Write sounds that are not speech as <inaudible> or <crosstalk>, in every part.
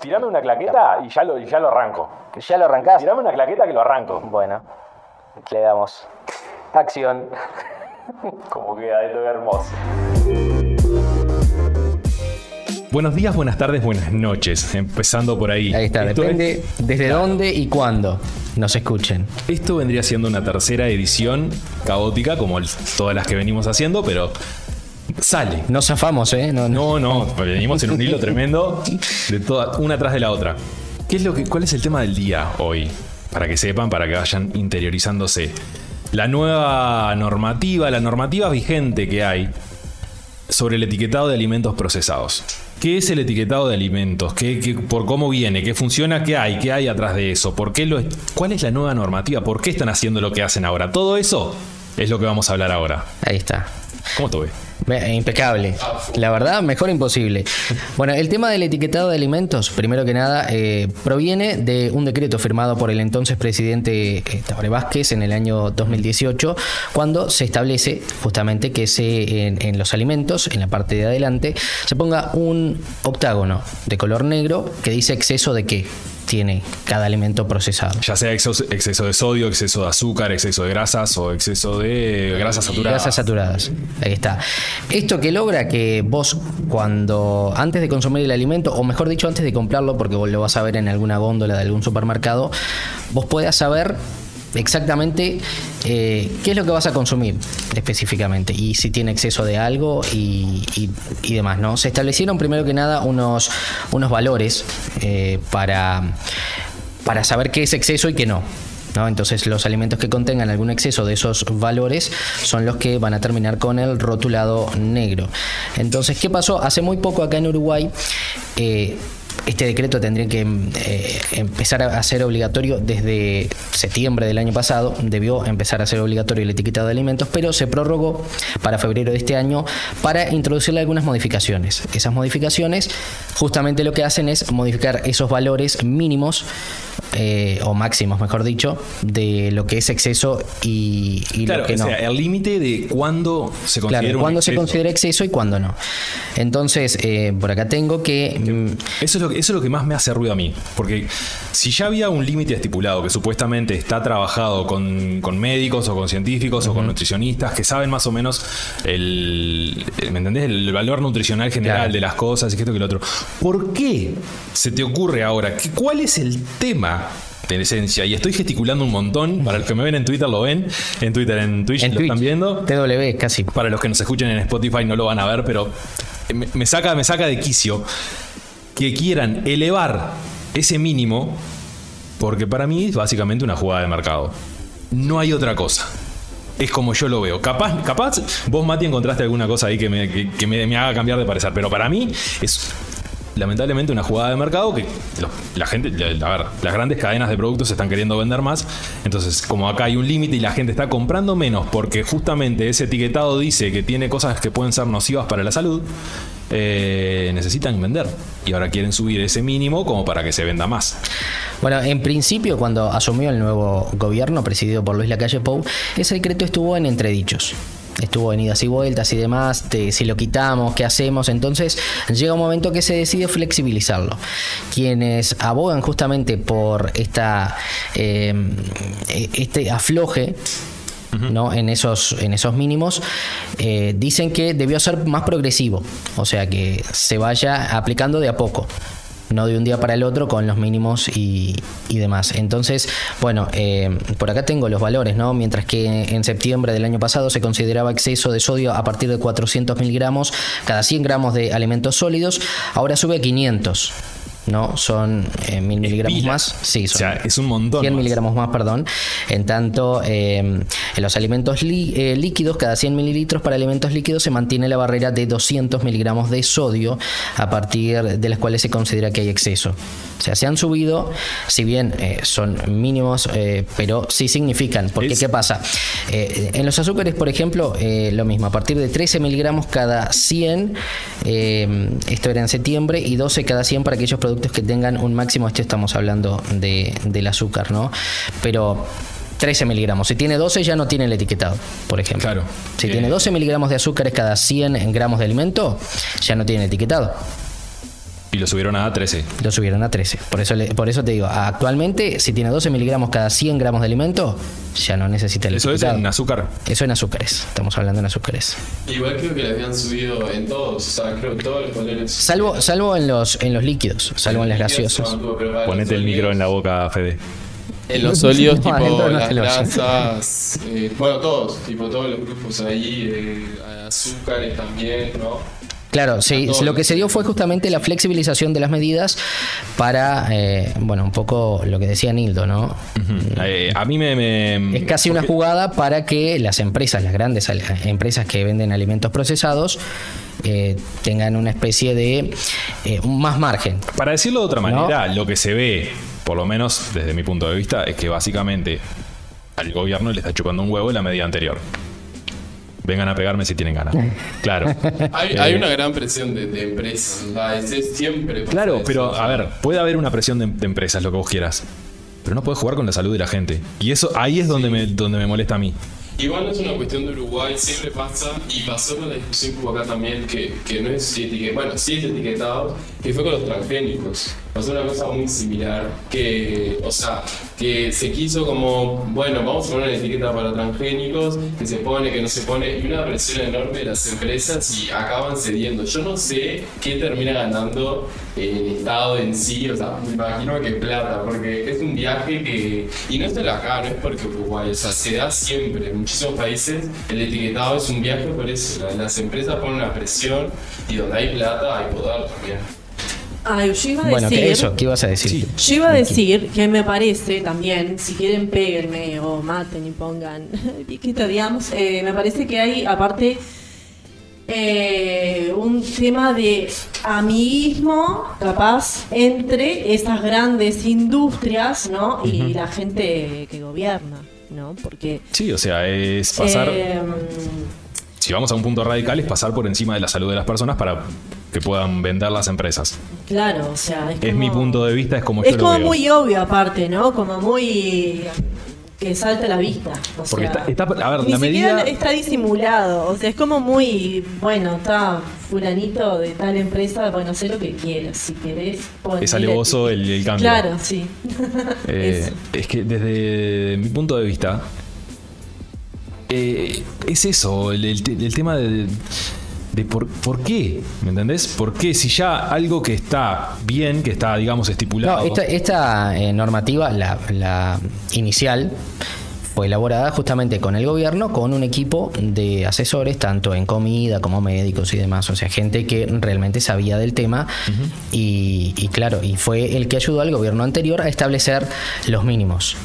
Tirame una claqueta y ya lo, y ya lo arranco. ¿Ya lo arrancás? Tirame una claqueta que lo arranco. Bueno, le damos acción. <laughs> Como queda esto hermoso. Buenos días, buenas tardes, buenas noches. Empezando por ahí. Ahí está, Esto depende es- desde dónde y cuándo nos escuchen. Esto vendría siendo una tercera edición caótica, como el- todas las que venimos haciendo, pero sale. No zafamos, ¿eh? No, no. No, no, venimos en un hilo tremendo de toda, una tras de la otra. ¿Qué es lo que, ¿Cuál es el tema del día hoy? Para que sepan, para que vayan interiorizándose. La nueva normativa, la normativa vigente que hay sobre el etiquetado de alimentos procesados. ¿Qué es el etiquetado de alimentos? ¿Qué, qué- por cómo viene? ¿Qué funciona? ¿Qué hay? ¿Qué hay atrás de eso? ¿Por qué lo, ¿Cuál es la nueva normativa? ¿Por qué están haciendo lo que hacen ahora? Todo eso es lo que vamos a hablar ahora. Ahí está. ¿Cómo te ves? Ve- Impecable. La verdad, mejor imposible. Bueno, el tema del etiquetado de alimentos, primero que nada, eh, proviene de un decreto firmado por el entonces presidente eh, Tabaré Vázquez en el año 2018, cuando se establece justamente que en, en los alimentos, en la parte de adelante, se ponga un octágono de color negro que dice exceso de qué tiene cada alimento procesado. Ya sea exceso, exceso de sodio, exceso de azúcar, exceso de grasas o exceso de grasas saturadas. Grasas saturadas. Ahí está. Esto que logra que vos cuando antes de consumir el alimento, o mejor dicho antes de comprarlo, porque vos lo vas a ver en alguna góndola de algún supermercado, vos puedas saber exactamente eh, qué es lo que vas a consumir específicamente y si tiene exceso de algo y, demás, ¿no? Se establecieron primero que nada unos, unos valores eh, para, para saber qué es exceso y qué no. ¿no? Entonces los alimentos que contengan algún exceso de esos valores son los que van a terminar con el rotulado negro. Entonces, ¿qué pasó? Hace muy poco acá en Uruguay, eh, este decreto tendría que eh, empezar a ser obligatorio desde septiembre del año pasado, debió empezar a ser obligatorio el etiquetado de alimentos, pero se prorrogó para febrero de este año para introducirle algunas modificaciones. Esas modificaciones justamente lo que hacen es modificar esos valores mínimos eh, o máximos, mejor dicho, de lo que es exceso y, y Claro, lo que o no. sea, el límite de cuándo se considera Claro, cuándo se considera exceso y cuándo no. Entonces, eh, por acá tengo que... Eso es, lo que, eso es lo que más me hace ruido a mí. Porque si ya había un límite estipulado que supuestamente está trabajado con, con médicos o con científicos o con nutricionistas que saben más o menos el, ¿me entendés? el valor nutricional general Claro. de las cosas y que esto que lo otro. ¿Por qué se te ocurre ahora? ¿Qué- ¿Cuál es el tema? En esencia, y estoy gesticulando un montón. Para los que me ven en Twitter lo ven, en Twitter, en Twitch en lo Twitch, están viendo. TW, casi. Para los que nos escuchen en Spotify no lo van a ver, pero me, me saca, me saca de quicio que quieran elevar ese mínimo, porque para mí es básicamente una jugada de mercado. No hay otra cosa. Es como yo lo veo. Capaz, capaz vos, Mati, encontraste alguna cosa ahí que me, que- me- me haga cambiar de parecer, pero para mí es lamentablemente una jugada de mercado que la gente, a ver, las grandes cadenas de productos están queriendo vender más. Entonces, como acá hay un límite y la gente está comprando menos porque justamente ese etiquetado dice que tiene cosas que pueden ser nocivas para la salud, eh, necesitan vender. Y ahora quieren subir ese mínimo como para que se venda más. Bueno, en principio, cuando asumió el nuevo gobierno presidido por Luis Lacalle Pou, ese decreto estuvo en entredichos. Estuvo en idas y vueltas y demás, de si lo quitamos, qué hacemos. Entonces llega un momento que se decide flexibilizarlo. Quienes abogan justamente por esta, eh, este afloje ¿no? en, esos, en esos mínimos, eh, dicen que debió ser más progresivo, o sea, que se vaya aplicando de a poco. No de un día para el otro con los mínimos y, y demás. Entonces, bueno, eh, por acá tengo los valores, ¿no? Mientras que en septiembre del año pasado se consideraba exceso de sodio a partir de 400 miligramos cada 100 gramos de alimentos sólidos, ahora sube a 500. ¿No? Son eh, mil miligramos más. Sí, son O sea, es un montón 100 más. miligramos más, perdón. En tanto, eh, en los alimentos eh, líquidos, cada 100 mililitros para alimentos líquidos se mantiene la barrera de 200 miligramos de sodio, a partir de las cuales se considera que hay exceso. O sea, se han subido, si bien eh, son mínimos, eh, pero sí significan. Porque, Es- ¿qué pasa? En los azúcares, por ejemplo, lo mismo, a partir de 13 miligramos cada 100, eh, esto era en septiembre, y 12 cada 100 para aquellos productos que tengan un máximo, esto estamos hablando de, del azúcar, ¿no? Pero 13 miligramos, si tiene 12 ya no tiene el etiquetado, por ejemplo. Claro. Si Eh, tiene 12 miligramos de azúcares cada 100 gramos de alimento, ya no tiene etiquetado. Y lo subieron a 13. Lo subieron a 13. Por eso, le- por eso te digo, actualmente, si tiene 12 miligramos cada 100 gramos de alimento, ya no necesita el Eso es en azúcar. Eso en azúcares. Estamos hablando en azúcares. Igual creo que le habían subido en todos, o sea, creo que todos los colores. Salvo, salvo en los en los líquidos, salvo en las gaseosas. Ponete el micro en la boca, Fede. En los sólidos, No, tipo las grasas, eh, bueno, todos, tipo todos los grupos ahí, eh, azúcares también, ¿no? Claro, sí, lo que se dio fue justamente la flexibilización de las medidas para, eh, bueno, un poco lo que decía Nildo, ¿no? Eh, a mí me. me- Es casi una jugada para que las empresas, las grandes empresas que venden alimentos procesados, eh, tengan una especie de eh, más margen. Para decirlo de otra ¿No? manera, lo que se ve, por lo menos desde mi punto de vista, es que básicamente al gobierno le está chupando un huevo la medida anterior. Vengan a pegarme si tienen ganas. <laughs> Claro. Hay, hay una gran presión de, de empresas, es, siempre. Claro, eso, pero o sea, a ver, puede haber una presión de, de empresas, lo que vos quieras. Pero no puedes jugar con la salud de la gente. Y eso ahí es donde me, donde me molesta a mí. Igual no es una cuestión de Uruguay, siempre pasa, y pasó con la discusión que hubo acá también, que, que no es etiquetado, bueno, sí es etiquetado, que fue con los transgénicos. Pasó una cosa muy similar, que, o sea, que se quiso como, bueno, vamos a poner una etiqueta para transgénicos, que se pone, que no se pone, y una presión enorme de las empresas y acaban cediendo. Yo no sé qué termina ganando el Estado en sí, o sea, me imagino que plata, porque es un viaje que, y no es solo acá, no es porque Uruguay, o sea, se da siempre, en muchísimos países el etiquetado es un viaje por eso, la- las empresas ponen una presión y donde hay plata hay poder también. Ay, yo iba a Bueno, decir. eso, ¿qué ibas a decir? Yo iba a decir que me parece también, si quieren péguenme o maten y pongan <laughs> piquita, digamos, eh, me parece que hay aparte eh, un tema de amiguismo, capaz, entre esas grandes industrias, ¿no? Y la gente que gobierna, ¿no? Porque... Sí, o sea, es pasar. eh, si vamos a un punto radical, es pasar por encima de la salud de las personas para que puedan vender las empresas. claro, o sea, es, Es como- mi punto de vista, es como Es yo lo como veo. muy obvio aparte, ¿no? Como muy que salta a la vista. o Porque sea, está, está- a ver, ni la siquiera medida. está disimulado, o sea, es como muy, bueno, está fulanito de tal empresa, bueno, sé lo que quieras, si querés. Es alevoso el, el cambio. Claro, sí. <laughs> Eh, es que desde mi punto de vista, eh, es eso, el, el tema de, de por, por qué, ¿me entendés? ¿Por qué? Si ya algo que está bien, que está, digamos, estipulado. No, esta, esta, eh, normativa, la, la inicial, fue elaborada justamente con el gobierno, con un equipo de asesores, tanto en comida como médicos y demás. O sea, gente que realmente sabía del tema. y, y claro, y fue el que ayudó al gobierno anterior a establecer los mínimos.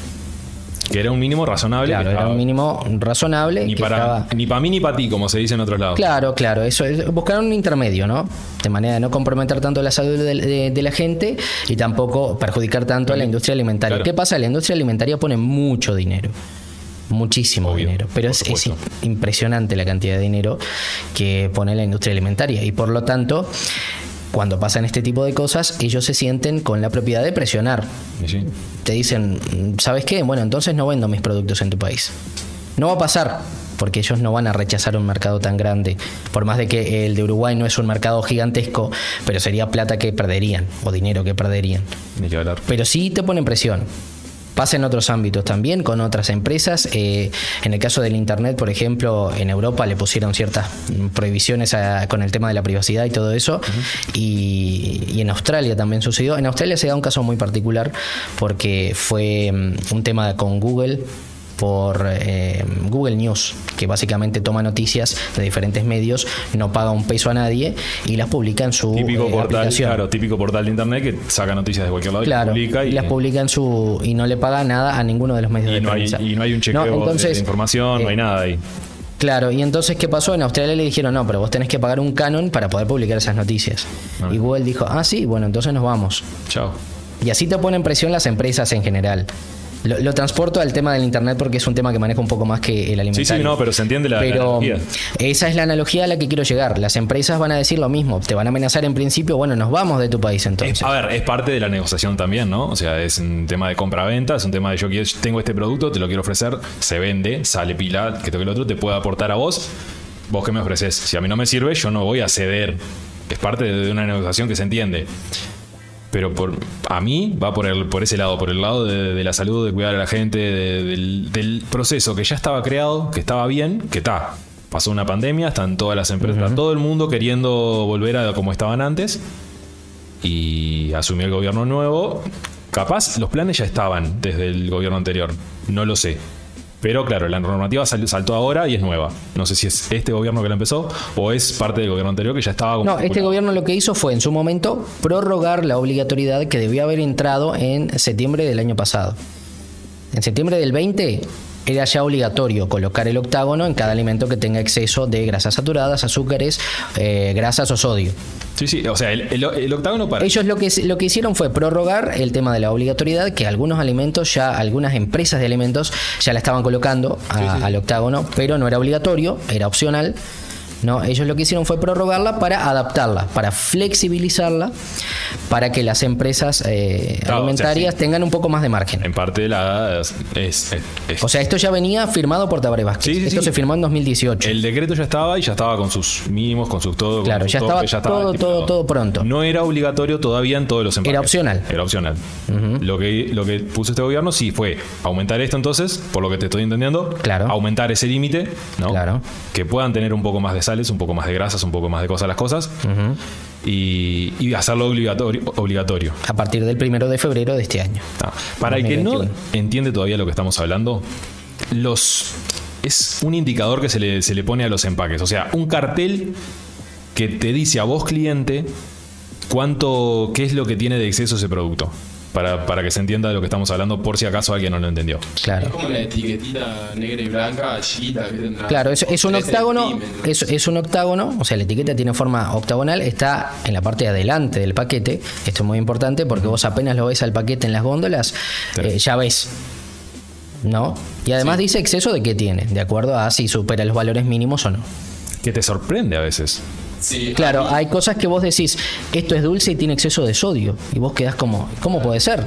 Que era un mínimo razonable. Claro, era un mínimo razonable. Ni que para, estaba- ni para mí ni para ti, como se dice en otros lados. Claro, claro, eso es buscar un intermedio, ¿no? De manera de no comprometer tanto la salud de, de- de la gente y tampoco perjudicar tanto a la industria alimentaria. Claro. ¿Qué pasa? La industria alimentaria pone mucho dinero. Muchísimo Obvio, dinero. Pero es, impresionante la cantidad de dinero que pone la industria alimentaria. Y por lo tanto, cuando pasan este tipo de cosas, ellos se sienten con la propiedad de presionar. Sí. Te dicen, ¿sabes qué? Bueno, entonces no vendo mis productos en tu país. No va a pasar, porque ellos no van a rechazar un mercado tan grande. Por más de que el de Uruguay no es un mercado gigantesco, pero sería plata que perderían, o dinero que perderían. Ni que hablar. Pero sí te ponen presión. Pasa en otros ámbitos también, con otras empresas. Eh, en el caso del Internet, por ejemplo, en Europa le pusieron ciertas prohibiciones a- con el tema de la privacidad y todo eso. y, y en Australia también sucedió. En Australia se da un caso muy particular porque fue mm, un tema con Google por eh, Google News, que básicamente toma noticias de diferentes medios, no paga un peso a nadie y las publica en su Típico eh, portal, aplicación. claro, típico portal de internet que saca noticias de cualquier lado Claro, y publica y, las publica en su y no le paga nada a ninguno de los medios y de no hay, y no hay un chequeo No, de- entonces, de, información, no eh, hay nada ahí. Claro, y entonces ¿qué pasó? En Australia le dijeron, no, pero vos tenés que pagar un canon para poder publicar esas noticias. Ah. Y Google dijo, ah, sí, bueno, entonces nos vamos. Chao. Y así te ponen presión las empresas en general. Lo, lo transporto al tema del internet porque es un tema que maneja un poco más que el alimentario. Sí, sí, no, pero se entiende la, Pero analogía. esa es la analogía a la que quiero llegar. Las empresas van a decir lo mismo. Te van a amenazar en principio, bueno, nos vamos de tu país entonces. Es- a ver, es parte de la negociación también, ¿no? O sea, es un tema de compra-venta, es un tema de yo quiero- tengo este producto, te lo quiero ofrecer, se vende, sale pila, que toque el otro, te puede aportar a vos. ¿Vos qué me ofreces? Si a mí no me sirve, yo no voy a ceder es parte de una negociación que se entiende. Pero por, a mí va por, el, por ese lado, por el lado de, de la salud, de cuidar a la gente, de- del, del proceso que ya estaba creado, que estaba bien, que está. Pasó una pandemia, están todas las empresas, todo el mundo queriendo volver a como estaban antes y asumió el gobierno nuevo. Capaz los planes ya estaban desde el gobierno anterior, no lo sé. Pero claro, la normativa sal- saltó ahora y es nueva. No sé si es este gobierno que la empezó o es parte del gobierno anterior que ya estaba No, este gobierno lo que hizo fue en su momento prorrogar la obligatoriedad que debió haber entrado en septiembre del año pasado. En septiembre del 20 era ya obligatorio colocar el octágono en cada alimento que tenga exceso de grasas saturadas, azúcares, eh, grasas o sodio. Sí, sí, o sea, el, el- el octágono para. Ellos lo que, lo que hicieron fue prorrogar el tema de la obligatoriedad, que algunos alimentos ya, algunas empresas de alimentos ya la estaban colocando a- al octágono, pero no era obligatorio, era opcional. No, ellos lo que hicieron fue prorrogarla para adaptarla, para flexibilizarla, para que las empresas eh, Claro, o sea, alimentarias sí. tengan un poco más de margen. En parte la. Es, es- es- O sea, esto ya venía firmado por Tabaré Vázquez. Sí, sí, esto se firmó en 2018. el decreto ya estaba y ya estaba con sus mínimos, con sus todo. con Claro, sus ya estaba topes, todo, todo, estipulado. todo pronto. No era obligatorio todavía en todos los empaques. Era opcional. Era opcional. lo, que, lo que puso este gobierno sí fue aumentar esto entonces, por lo que te estoy entendiendo. Claro. Aumentar ese límite, ¿no? Claro. Que puedan tener un poco más de sales, un poco más de grasas, un poco más de cosas las cosas. y, y hacerlo obligatorio. obligatorio. A partir del primero de febrero de este año. Ah, Para el que no 2021. entiende todavía lo que estamos hablando, los es un indicador que se le, se le pone a los empaques. O sea, un cartel que te dice a vos, cliente, cuánto, qué es lo que tiene de exceso ese producto. Para, para que se entienda de lo que estamos hablando, por si acaso alguien no lo entendió. Es Claro. como una etiquetita negra y blanca, chiquita, que tendrá. Claro, es, es un octágono, es, es un octágono, o sea, la etiqueta tiene forma octagonal, está en la parte de adelante del paquete. Esto es muy importante porque vos apenas lo ves al paquete en las góndolas, eh, ya ves. ¿No? Y además dice exceso de qué tiene, de acuerdo a si supera los valores mínimos o no. Que te sorprende a veces. Sí, Claro, mí- hay cosas que vos decís, esto es dulce y tiene exceso de sodio, y vos quedás como, ¿cómo puede ser?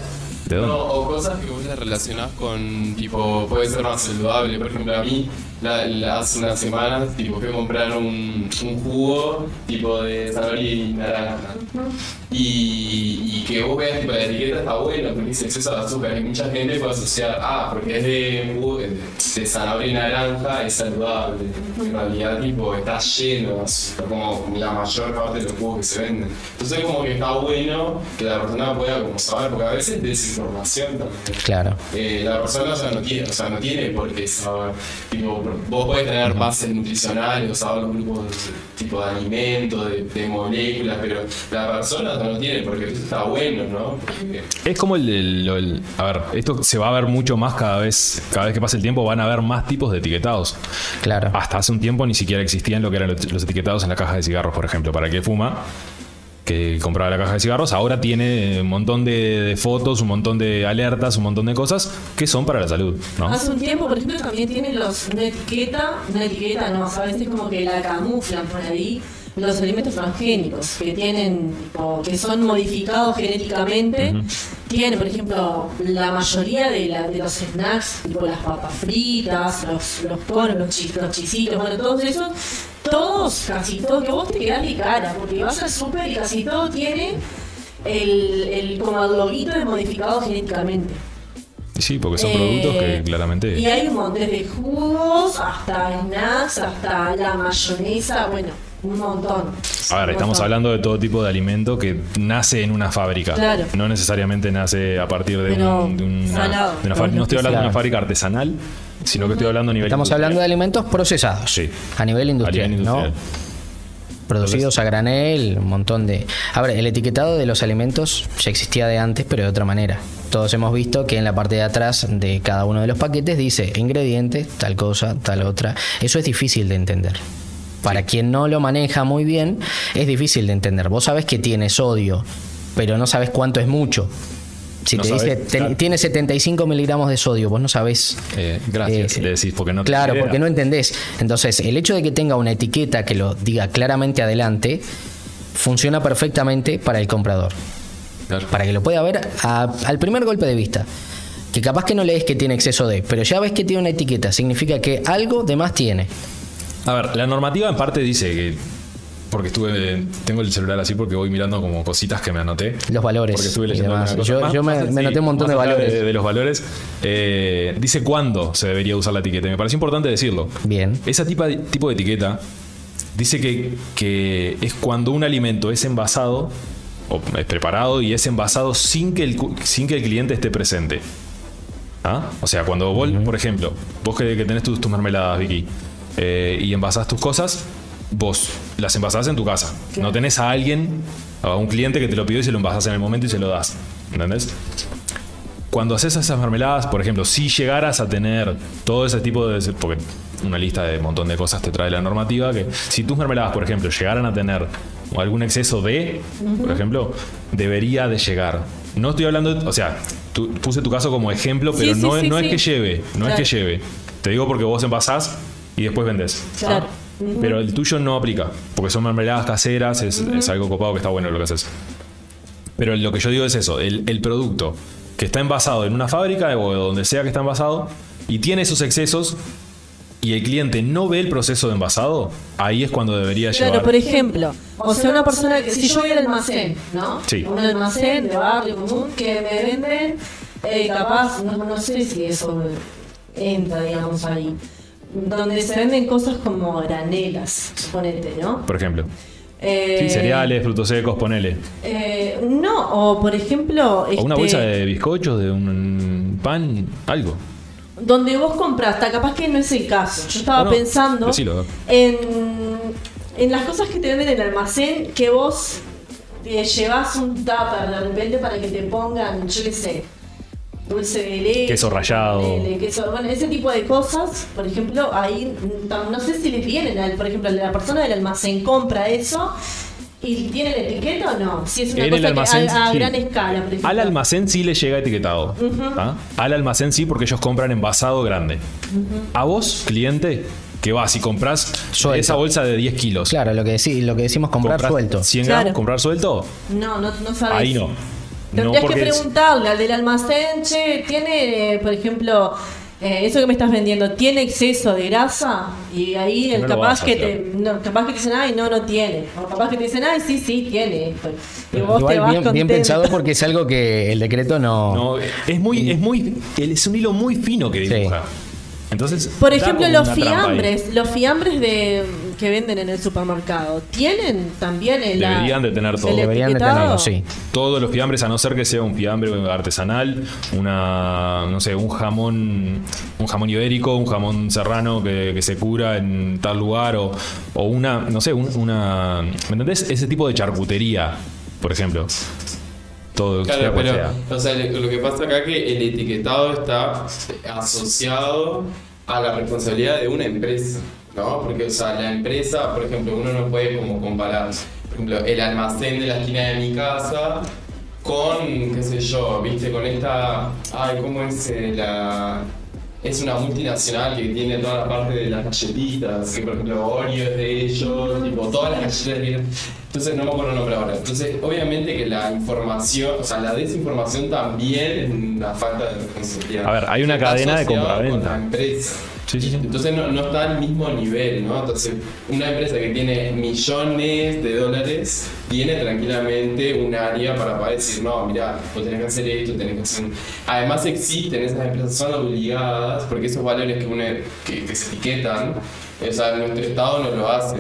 No, o cosas que vos las relacionás con, tipo, puede ser más saludable. Por ejemplo, a mí, la- la- hace unas semanas, tipo, fui a comprar un, un jugo, tipo, de zanahoria y naranja. Y, y que vos veas, tipo, la etiqueta está buena, porque dice exceso de azúcar. Y mucha gente puede asociar, ah, porque es de, jugo de, de zanahoria y naranja, es saludable. En realidad, tipo, está lleno de azúcar, como la mayor parte de los jugos que se venden. Entonces, como que está bueno que la persona pueda como saber, porque a veces es desinformación también. Claro. Eh, la persona o sea, no, tiene, o sea, no tiene por qué saber. Tipo, vos podés tener bases nutricionales o saber los grupos de, tipo de alimentos, de, de moléculas, pero la persona no lo tiene porque eso está bueno, ¿no? Porque, Es como el, el- lo- el- A ver, esto se va a ver mucho más cada vez. Cada vez que pase el tiempo van a haber más tipos de etiquetados. Claro. Hasta hace un tiempo ni siquiera existían lo que eran los los etiquetados en la caja de cigarros, por ejemplo. Para el que fuma, que compraba la caja de cigarros, ahora tiene un montón de, de fotos, un montón de alertas, un montón de cosas que son para la salud, ¿no? Hace un tiempo, por ejemplo, también tienen los, una etiqueta, una etiqueta no, a veces como que la camuflan por ahí, los alimentos transgénicos, que tienen, tipo, que son modificados genéticamente. Tienen, por ejemplo, la mayoría de, la- de los snacks, tipo las papas fritas, los, los conos, los, chi- los chisitos, bueno, todos esos, todos, casi todos, que vos te quedás de cara, porque vas al súper y casi todo tiene el, el, como el loguito de modificado genéticamente. Sí, porque son productos que Eh, claramente. Y hay un montón de jugos, hasta snacks, hasta la mayonesa, bueno, un montón. A ver, estamos hablando de todo tipo de alimento que nace en una fábrica. Claro. No necesariamente nace a partir de, Pero un- de una, salado, de una por fábrica. No estoy hablando de una fábrica artesanal, sino que estoy hablando a nivel. Estamos industrial. hablando de alimentos procesados Sí. a nivel industrial, A nivel ¿no? industrial. Producidos a granel, un montón de... A ver, el etiquetado de los alimentos ya existía de antes, pero de otra manera. Todos hemos visto que en la parte de atrás de cada uno de los paquetes dice ingredientes, tal cosa, tal otra. Eso es difícil de entender. Para quien no lo maneja muy bien, es difícil de entender. Vos sabés que tiene sodio, pero no sabes cuánto es mucho. Si No te sabés, dice, "Ten- claro. tiene 75 miligramos de sodio, vos no sabés Eh, gracias, Eh, le decís, porque no Claro, porque no entendés. Entonces, el hecho de que tenga una etiqueta que lo diga claramente adelante, funciona perfectamente para el comprador. Claro. Para que lo pueda ver a- al primer golpe de vista. Que capaz que no lees que tiene exceso de, pero ya ves que tiene una etiqueta, significa que algo de más tiene. A ver, la normativa en parte dice que porque estuve. Tengo el celular así porque voy mirando como cositas que me anoté. Los valores. Porque estuve leyendo demás. alguna cosa. Yo, Más- yo me, más- me sí, noté un montón de valores. De, de los valores. eh, dice cuándo se debería usar la etiqueta. Me parece importante decirlo. Bien. Ese tipo de, tipo de etiqueta dice que, que es cuando un alimento es envasado o es preparado y es envasado sin que el, sin que el cliente esté presente. ¿Ah? O sea, cuando vos, por ejemplo, vos que, que tenés tus, tus mermeladas, Vicky, eh, y envasás tus cosas, vos las envasás en tu casa. No tenés a alguien, a un cliente que te lo pidió y se lo envasás en el momento y se lo das. ¿Entendés? Cuando haces esas mermeladas, por ejemplo, si llegaras a tener todo ese tipo de... Porque una lista de un montón de cosas te trae la normativa, que si tus mermeladas, por ejemplo, llegaran a tener algún exceso de, por ejemplo, debería de llegar. No estoy hablando, o sea, tú- puse tu caso como ejemplo, pero sí, no, sí, no sí. es que lleve, no Claro. es que lleve. Te digo porque vos envasás y después vendés. Claro. Pero el tuyo no aplica, porque son mermeladas caseras, es, es algo copado que está bueno lo que haces. Pero lo que yo digo es eso, el, el producto que está envasado en una fábrica o donde sea que está envasado y tiene esos excesos y el cliente no ve el proceso de envasado, ahí es cuando debería Claro, llevar. por ejemplo, o sea, una persona que, si yo voy al almacén, ¿no? Sí. Un almacén de barrio común que me venden, eh, capaz, no, no sé si eso entra, digamos, ahí, donde se venden cosas como granelas, suponete, ¿no? Por ejemplo. Eh, Sí, cereales, frutos secos, ponele. eh, no, o por ejemplo, O una este, bolsa de bizcochos, de un pan, algo. donde vos compraste, capaz que no es el caso. Yo estaba No, no, pensando decilo. en, en las cosas que te venden en el almacén que vos te llevas un tupper de repente para que te pongan, yo qué sé, dulce de leche. Queso rallado. queso- bueno, ese tipo de cosas, por ejemplo, ahí mm, no sé si les vienen, al- por ejemplo, la persona del almacén compra eso. ¿Y tiene la etiqueta o no? Si es una En cosa almacén, que a, a sí. gran escala, por ejemplo. Al almacén sí le llega etiquetado. ¿ah? Al almacén sí, porque ellos compran envasado grande. A vos, cliente, que vas y compras Suelto. esa bolsa de 10 kilos. Claro, lo que, deci- lo que decimos comprar suelto. 100 Claro. gramos, comprar suelto, No, no, no sabes. ahí no. No, Tendrías que preguntarle al del almacén, che, tiene, eh, por ejemplo, eh, eso que me estás vendiendo, ¿tiene exceso de grasa? Y ahí el No capaz que te, no, capaz que te dicen, ay, no, no tiene. O capaz que te dicen, ay, sí, sí, tiene. Y vos te vas bien, bien pensado porque es algo que el decreto no. no, es muy, es muy, es un hilo muy fino que dibuja. Entonces, Por ejemplo, los fiambres, los fiambres de que venden en el supermercado, ¿tienen también el Deberían de tener todo. el Deberían de etiquetado? tenerlo, sí. Todos los fiambres, a no ser que sea un fiambre artesanal, una, no sé, un jamón, un jamón ibérico, un jamón serrano que, que se cura en tal lugar, o, o una, no sé, un- una, ¿me entendés? Ese tipo de charcutería, por ejemplo. Todo, Claro, pero sea. o sea, lo lo que pasa acá es que el etiquetado está asociado a la responsabilidad de una empresa, ¿no? Porque, o sea, la empresa, por ejemplo, uno no puede como comparar, por ejemplo, el almacén de la esquina de mi casa con, qué sé yo, viste, con esta, ay, ¿cómo es eh, la...? Es una multinacional que tiene toda la parte de las galletitas, que por ejemplo Oreo es de ellos, tipo todas las galletas vienen. Entonces no me acuerdo el nombre ahora. Entonces, obviamente que la información, o sea, la desinformación también es una falta de responsabilidad. A ver, hay una cadena de compraventa. Entonces no, está al mismo nivel, ¿no? Entonces, una empresa que tiene millones de dólares tiene tranquilamente un área para poder decir, no, mira, vos tenés que hacer esto, tenés que hacer... Además existen, esas empresas son obligadas, porque esos valores que, uno, se etiquetan, o sea, nuestro Estado no lo hace.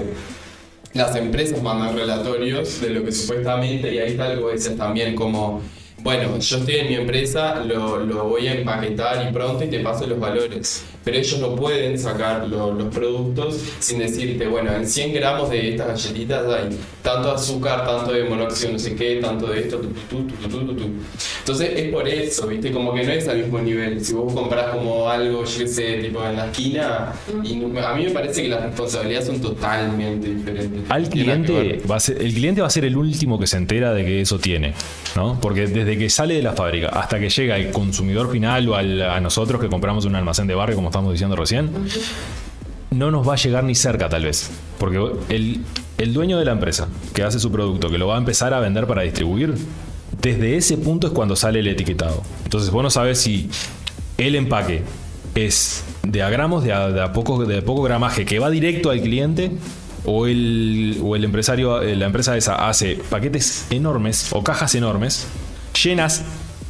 Las empresas mandan relatorios de lo que supuestamente, y ahí está algo que también, como, bueno, yo estoy en mi empresa, lo, lo voy a empaquetar y pronto y te paso los valores. Pero ellos no pueden sacar lo- los productos sin decirte, bueno, en 100 gramos de estas galletitas hay tanto azúcar, tanto de monóxido, no sé qué, tanto de esto, tu, tu, tu. Entonces es por eso, ¿viste? Como que no es al mismo nivel. Si vos compras como algo, yo qué sé, tipo en la esquina, y a mí me parece que las responsabilidades son totalmente diferentes. Al cliente va a ser, el cliente va a ser el último que se entera de que eso tiene, ¿no? Porque desde que sale de la fábrica hasta que llega al consumidor final o a nosotros que compramos un almacén de barrio, como estamos diciendo recién, no nos va a llegar ni cerca tal vez. Porque el, el dueño de la empresa que hace su producto, que lo va a empezar a vender para distribuir, desde ese punto es cuando sale el etiquetado. Entonces vos no sabes si el empaque es de a gramos, de a, de poco, de poco gramaje, que va directo al cliente, o el, o el empresario, la empresa esa hace paquetes enormes o cajas enormes llenas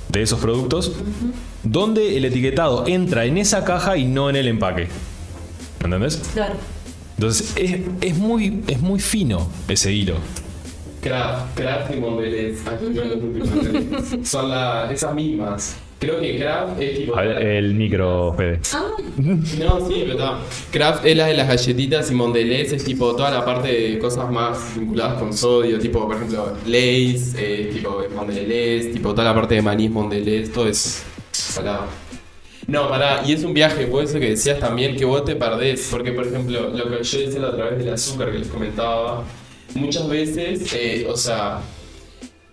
de esos productos, donde el etiquetado entra en esa caja y no en el empaque. ¿Me entendés? Claro. Entonces es, es muy, es muy fino ese hilo. Craft, Craft y Mondelez. Los últimos. Son la- esas mismas. Creo que Craft es tipo. el micro, Fede. Ah, <laughs> No, sí, pero está. Kraft es la de las galletitas y Mondelez es tipo toda la parte de cosas más vinculadas con sodio, tipo, por ejemplo, Lay's, eh, tipo Mondelez, tipo toda la parte de maní Mondelez, todo es salado. No, pará, y es un viaje, por eso que decías también que vos te perdés, porque por ejemplo, lo que yo decía a través del azúcar que les comentaba, muchas veces, eh, o sea,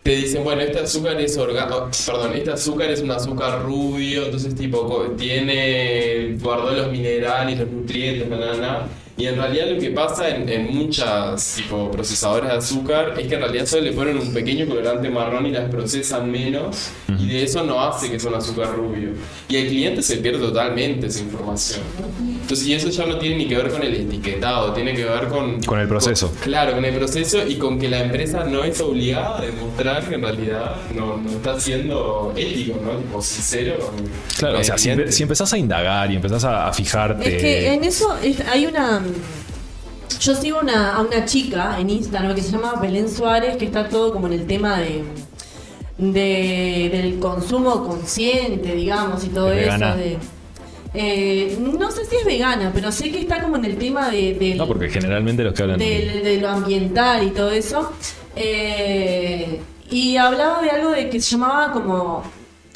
te dicen, bueno, este azúcar es orgánico, perdón, este azúcar es un azúcar rubio, entonces tipo tiene, guardó los minerales, los nutrientes, na, na, na. Y en realidad lo que pasa en, en muchas tipo procesadores de azúcar es que en realidad solo le ponen un pequeño colorante marrón y las procesan menos y de eso no hace que sea un azúcar rubio. Y el cliente se pierde totalmente esa información. Entonces, y eso ya no tiene ni que ver con el etiquetado, tiene que ver con... Con el proceso. Claro, con el proceso y con que la empresa no es obligada a demostrar que en realidad no, no está siendo ético, ¿no? Tipo, sincero Claro, o sea, si, si empezás a indagar y empezás a, a fijarte. Es que en eso es- hay una. Yo sigo una, a una chica en Instagram que se llama Belén Suárez, que está todo como en el tema de, de- del consumo consciente, digamos, y todo ¿Es eso. vegana? De, eh, no sé si es vegana, pero sé que está como en el tema de, del- No, porque generalmente los que hablan. de, de lo ambiental y todo eso. Eh, y hablaba de algo de que se llamaba como.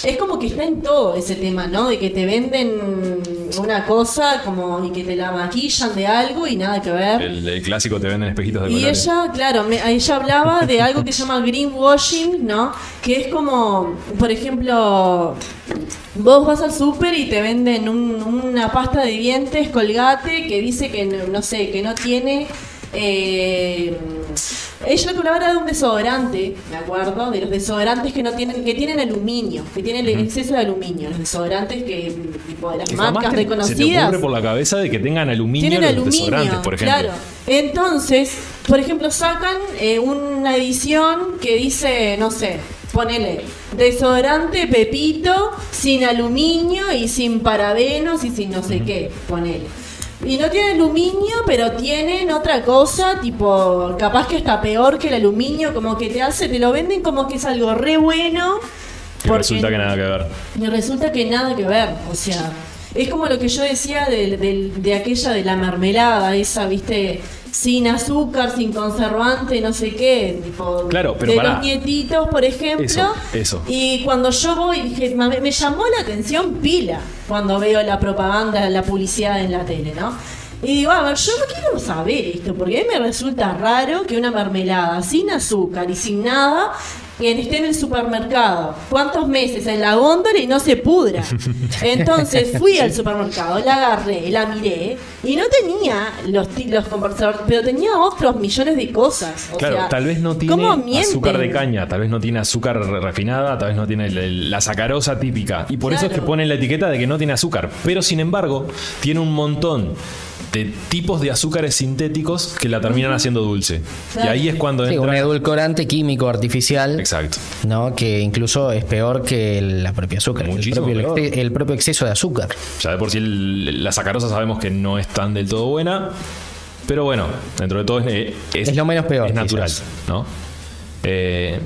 Es como que está en todo ese tema, ¿no? De que te venden una cosa como y que te la maquillan de algo y nada que ver. El, el clásico te venden espejitos de Y colores. ella, claro, me- ella hablaba de algo que se llama greenwashing, ¿no? Que es como, por ejemplo, vos vas al súper y te venden un- una pasta de dientes colgate que dice que, no, no sé, que no tiene... eh, ella lo que hablaba de un desodorante, me acuerdo, de los desodorantes que no tienen, que tienen aluminio, que tienen el exceso de aluminio, los desodorantes que, tipo, de las marcas te- Se te reconocidas. ocurre por la cabeza de que tengan aluminio Tienen los aluminio, desodorantes, por ejemplo. claro. Entonces, por ejemplo, sacan eh, una edición que dice, no sé, ponele, desodorante Pepito sin aluminio y sin parabenos y sin no sé qué, ponele. Y no tiene aluminio, pero tienen otra cosa, tipo, capaz que está peor que el aluminio, como que te hace, te lo venden como que es algo re bueno. Y porque- resulta que nada que ver. y resulta que nada que ver, o sea, es como lo que yo decía de, de- de aquella de la mermelada, esa, viste, sin azúcar, sin conservante, no sé qué, tipo, Claro, pero de pará. los nietitos, por ejemplo. Eso, eso. Y cuando yo voy, dije, me, me llamó la atención pila cuando veo la propaganda, la publicidad en la tele, ¿no? Y digo, a ver, yo no quiero saber esto, porque a mí me resulta raro que una mermelada sin azúcar y sin nada que esté en el supermercado. ¿Cuántos meses en la góndola y no se pudra? <laughs> Entonces fui al supermercado, la agarré, la miré y no tenía los, los conversadores, pero tenía otros millones de cosas. O Claro, sea, tal vez no tiene azúcar de caña, tal vez no tiene azúcar re- refinada, tal vez no tiene la sacarosa típica. Y por eso es que ponen la etiqueta de que no tiene azúcar. Pero sin embargo, tiene un montón de tipos de azúcares sintéticos que la terminan haciendo dulce. Y ahí es cuando Sí, un entra. edulcorante químico artificial. Exacto. ¿no? Que incluso es peor que la propia azúcar, el Muchísimo propio, peor. el propio exceso de azúcar. Ya de por sí el- la sacarosa sabemos que no es tan del todo buena. Pero bueno, dentro de todo es, Es lo menos peor, Es natural, quizás. ¿no? Eh,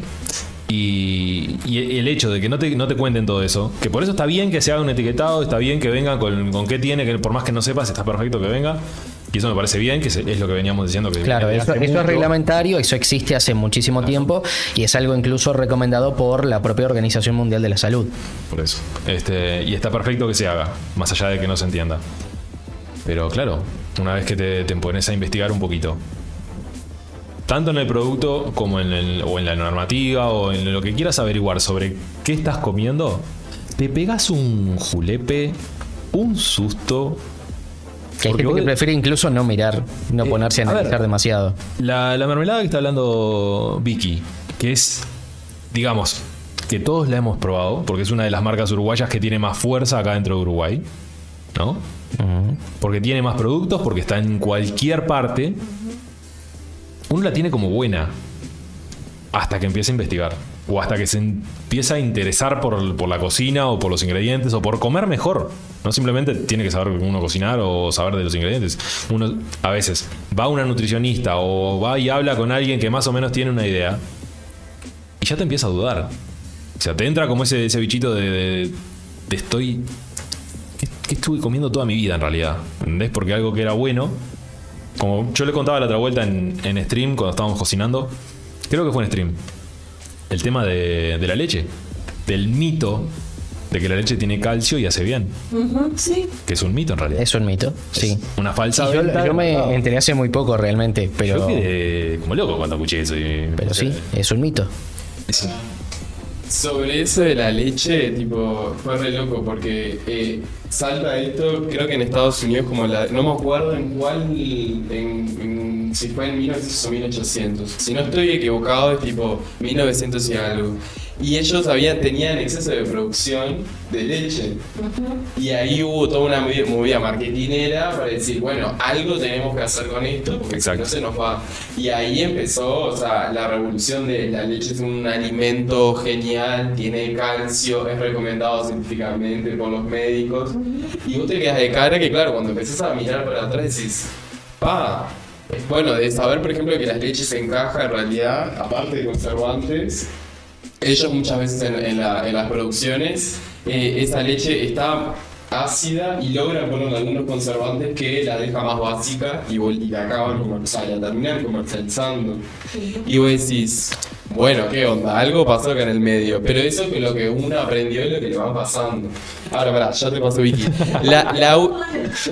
y, y el hecho de que no te, no te cuenten todo eso, que por eso está bien que se haga un etiquetado, está bien que venga con, con qué tiene, que por más que no sepas, está perfecto que venga. Y eso me parece bien, que es, lo que veníamos diciendo. Que Claro, eso, es reglamentario, eso existe hace muchísimo tiempo y es algo incluso recomendado por la propia Organización Mundial de la Salud. Por eso. Este, y está perfecto que se haga, más allá de que no se entienda. Pero claro, una vez que te, te pones a investigar un poquito, tanto en el producto como en, el- o en la normativa o en lo que quieras averiguar sobre qué estás comiendo, te pegas un julepe, un susto. Que hay gente que prefiere incluso no mirar, no Eh, ponerse a a ver. analizar demasiado. La, la mermelada que está hablando Vicky, que es, digamos, que todos la hemos probado, porque es una de las marcas uruguayas que tiene más fuerza acá dentro de Uruguay, ¿no? Porque tiene más productos, porque está en cualquier parte. Uno la tiene como buena hasta que empieza a investigar. O hasta que se empieza a interesar por, por la cocina o por los ingredientes o por comer mejor. No simplemente tiene que saber uno cocinar o saber de los ingredientes. Uno a veces va a una nutricionista o va y habla con alguien que más o menos tiene una idea y ya te empieza a dudar. O sea, te entra como ese, ese bichito de, de- estoy... ¿qué, qué estuve comiendo toda mi vida en realidad? ¿Entendés? Porque algo que era bueno, como yo le contaba la otra vuelta en, en stream cuando estábamos cocinando, creo que fue en stream, el tema de, de la leche, del mito de que la leche tiene calcio y hace bien, sí. que es un mito en realidad. Es un mito, sí. Una falsa yo, venta. yo me enteré hace muy poco realmente, pero, Yo quedé como loco cuando escuché eso. y- pero sí, es un mito. Es- Sobre eso de la leche, tipo, fue re loco porque eh, salta esto, creo que en Estados Unidos como la... No me acuerdo en cuál, en, en- si fue en 1900 o 1800. Si no estoy equivocado es tipo 1900 y algo. Y ellos habían, tenían exceso de producción de leche. Y ahí hubo toda una movi- movida marketinera para decir, bueno, algo tenemos que hacer con esto porque si no se nos va. Y ahí empezó, o sea, la revolución de la leche es un alimento genial, tiene calcio, es recomendado científicamente por los médicos. Y vos te quedas de cara que, claro, cuando empezás a mirar para atrás decís, pa, es bueno de saber, por ejemplo, que las leches se encajan en realidad, aparte de conservantes, ellos muchas veces en, en la- en las producciones, eh, esa leche está ácida y logran poner algunos conservantes que la deja más básica y, y la acaban comer- o sea, la terminan comercializando. Y vos decís, bueno, ¿qué onda? Algo pasó acá en el medio. Pero eso es lo que uno aprendió y lo que le va pasando. Ahora, pará, ya te paso Vicky. La- la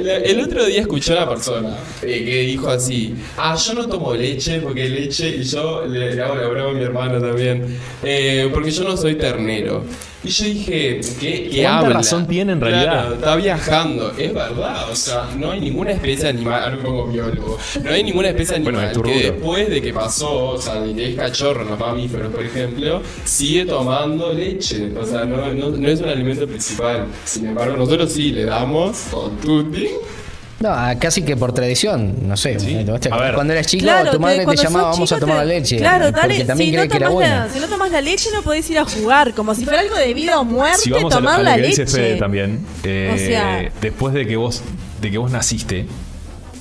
la- el otro día escuché a una persona eh, que dijo así, ah, yo no tomo leche porque leche, y yo le, le hago la broma a mi hermano también, eh, porque yo no soy ternero. Y yo dije, ¿qué, qué ¿Cuánta habla? razón tiene en realidad? Claro, está viajando, es verdad, o sea, no hay ninguna especie animal, ahora me pongo biólogo, no hay ninguna especie animal que después de que pasó, o sea, que es cachorro los mamíferos, por ejemplo, sigue tomando leche, o sea, no, no, no es un alimento principal. Sin embargo, nosotros sí le damos con tutti. No, ah, casi que por tradición, no sé. Sí. Cuando eras chico, Claro, tu madre te, llamaba, vamos a tomar te- la leche. Claro, porque dale, también si, no que era buena. la, si no tomas la leche no podés ir a jugar. Como si fuera algo de vida o muerte, si vamos a, lo- tomar a lo la que leche. dice Fede también, eh, O sea- después de que vos de que vos naciste,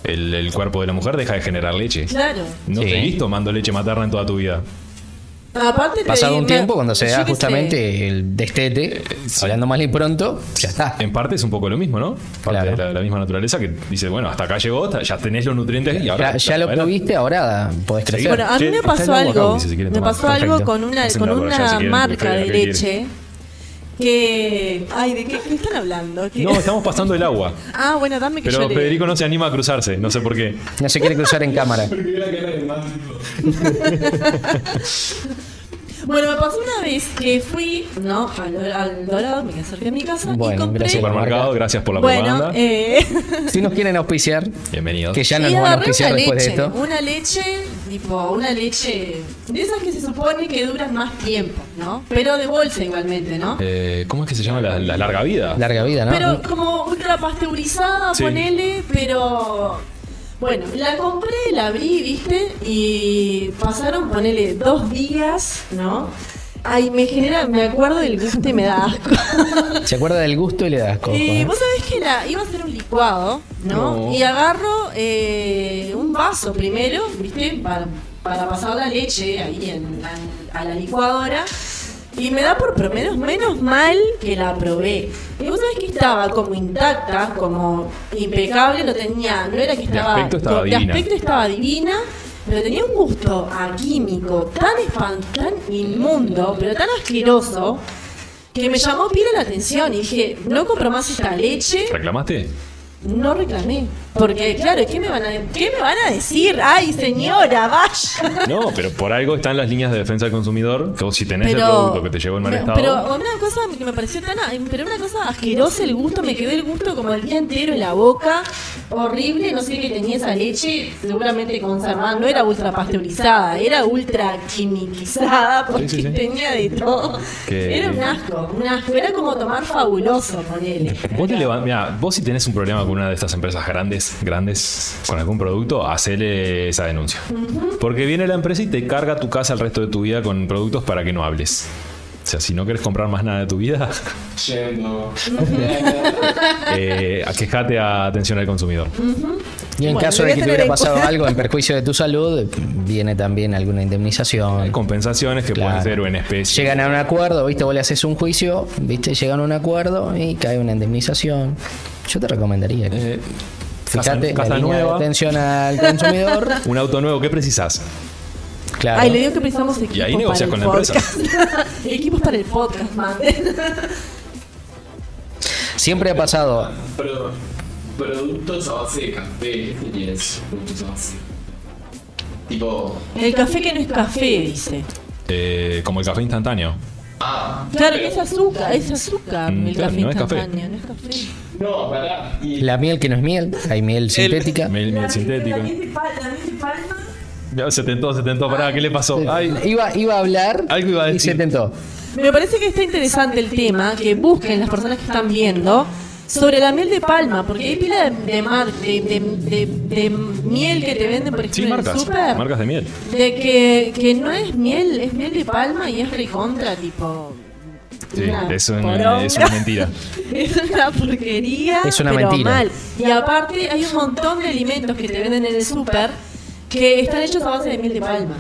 el, el cuerpo de la mujer deja de generar leche. Claro. No Sí. te viste tomando leche materna en toda tu vida. Aparte te Pasado un me- tiempo, cuando se da justamente el destete, sí. hablando mal y pronto, ya está. En parte es un poco lo mismo, ¿no? Parte Claro. de la, la misma naturaleza que dice, bueno, hasta acá llegó, ya tenés los nutrientes y ahora Ya, ya lo tuviste, ahora podés crecer. Bueno, a mí me pasó acá, algo. Si Me tomar. pasó algo Perfecto. con una, con si una quieren, marca de Fede, ¿qué leche que. Ay, ¿de qué, qué están hablando? ¿Qué- No, estamos pasando el agua. Ah, bueno, dame que Pero yo le- Federico no se anima a cruzarse, no sé por qué. No se quiere cruzar en <laughs> cámara. <laughs> Bueno, me pasó una vez que fui, ¿no? Al, al Dorado, me acerqué a mi casa y Bueno, compré. gracias por Supermercado, gracias por la Bueno, propaganda. eh, Si nos quieren auspiciar, Bienvenidos. que ya nos y van a auspiciar después de esto. Una leche, tipo, una leche de esas que se supone que duran más tiempo, ¿no? Pero de bolsa igualmente, ¿no? Eh, ¿Cómo es que se llama la, la larga vida? Larga vida, ¿no? Pero como ultra pasteurizada, Sí. ponele, pero. Bueno, la compré, la abrí, ¿viste? Y pasaron, ponele, dos días, ¿no? Ay, me genera, me acuerdo del gusto y me da asco. <laughs> Se acuerda del gusto y le das cojo. Y ¿eh? vos sabés que la, iba a hacer un licuado, ¿no? No. Y agarro eh, un vaso primero, ¿viste? Para, para pasar la leche ahí en la- a la licuadora. Y me da por pro- menos, mal que la probé. Y vos sabés que estaba como intacta, como impecable, no tenía, no era que estaba. aspecto estaba de divina. aspecto estaba divina, pero tenía un gusto a químico tan tan inmundo, pero tan asqueroso, que me llamó pila la atención y dije, no compro más esta leche. ¿Reclamaste? No reclamé. Porque, claro, ¿qué me van a, qué me van a decir? Ay, señora, vaya. No, pero por algo están las líneas de defensa del consumidor, que vos si tenés el producto que te llegó en mal estado... pero una cosa que me pareció tan, pero una cosa asquerosa el gusto, me quedó el gusto como el día entero en la boca, horrible, no sé qué tenía esa leche, seguramente conservada, no era ultra pasteurizada, era ultra quimiquizada porque Sí, sí, sí. tenía de todo. Era un asco, un asco, era como tomar fabuloso, ponele. Vos, te mirá, vos si tenés un problema con alguna de estas empresas grandes, grandes con algún producto, hacele esa denuncia. Porque viene la empresa y te carga tu casa el resto de tu vida con productos para que no hables. O sea, si no quieres comprar más nada de tu vida, <laughs> Yendo. <laughs> eh, quejate a atención al consumidor. Y en Bueno, caso de que te hubiera pasado algo en perjuicio de tu salud, viene también alguna indemnización. Hay compensaciones que Claro. pueden ser o en especie. Llegan a un acuerdo, viste, vos le haces un juicio, viste, llegan a un acuerdo y cae una indemnización. Yo te recomendaría que Eh, fíjate casa la línea de nueva, atención al consumidor. <laughs> un auto nuevo, ¿qué precisas? Claro. Ay, le digo que precisamos equipos Y ahí negocias para con el la empresa. podcast. <laughs> equipos para el podcast, manden. Siempre ha pasado. Pero, productos a base de café, ¿qué sería eso? Productos a base. Tipo. El café que no es café, dice. Eh, como el café instantáneo. Ah, Claro, es azúcar, es azúcar. Mm, el claro, café no es café. instantáneo, no es café. no, pará. Y La miel que no es miel, hay miel sintética. Miel, miel sintético. Ya, se tentó, se tentó. Pará, ¿qué le pasó? Ay, Iba, iba a hablar Algo iba a y decir. se tentó. Me parece que está interesante el tema, que busquen las personas que están viendo sobre la miel de palma, porque hay pila de, de, mar- de, de- de- de miel que te venden, por sí, ejemplo, en el marcas. súper. Marcas de miel. De que, que no es miel, es miel de palma y es recontra, tipo. Sí, una eso es, poronga. es una mentira. <laughs> Es una porquería. Es una pero mentira. mal. Y aparte hay un montón de alimentos que te venden en el súper que están hechos a base de miel de palma.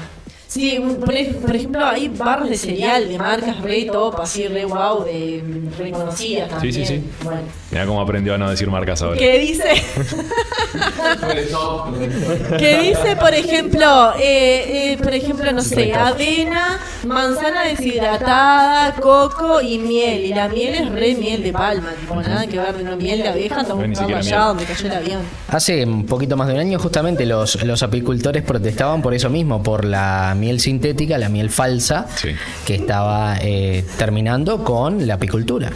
Sí, un- por, por ejemplo, hay barras de cereal de marcas re top, así re wow, de reconocidas también. sí, sí. Bueno, Mira cómo aprendió a no decir marcas ahora. que dice, <laughs> que dice, por ejemplo, eh, eh, por ejemplo, no sé, avena, manzana deshidratada, coco y miel. Y la miel es re miel de palma, tipo nada que ver de una miel de abeja, estamos buscando allá miel. donde cayó el avión. Hace un poquito más de un año justamente los, los apicultores protestaban por eso mismo, por la miel sintética, la miel falsa, Sí. que estaba eh, terminando con la apicultura.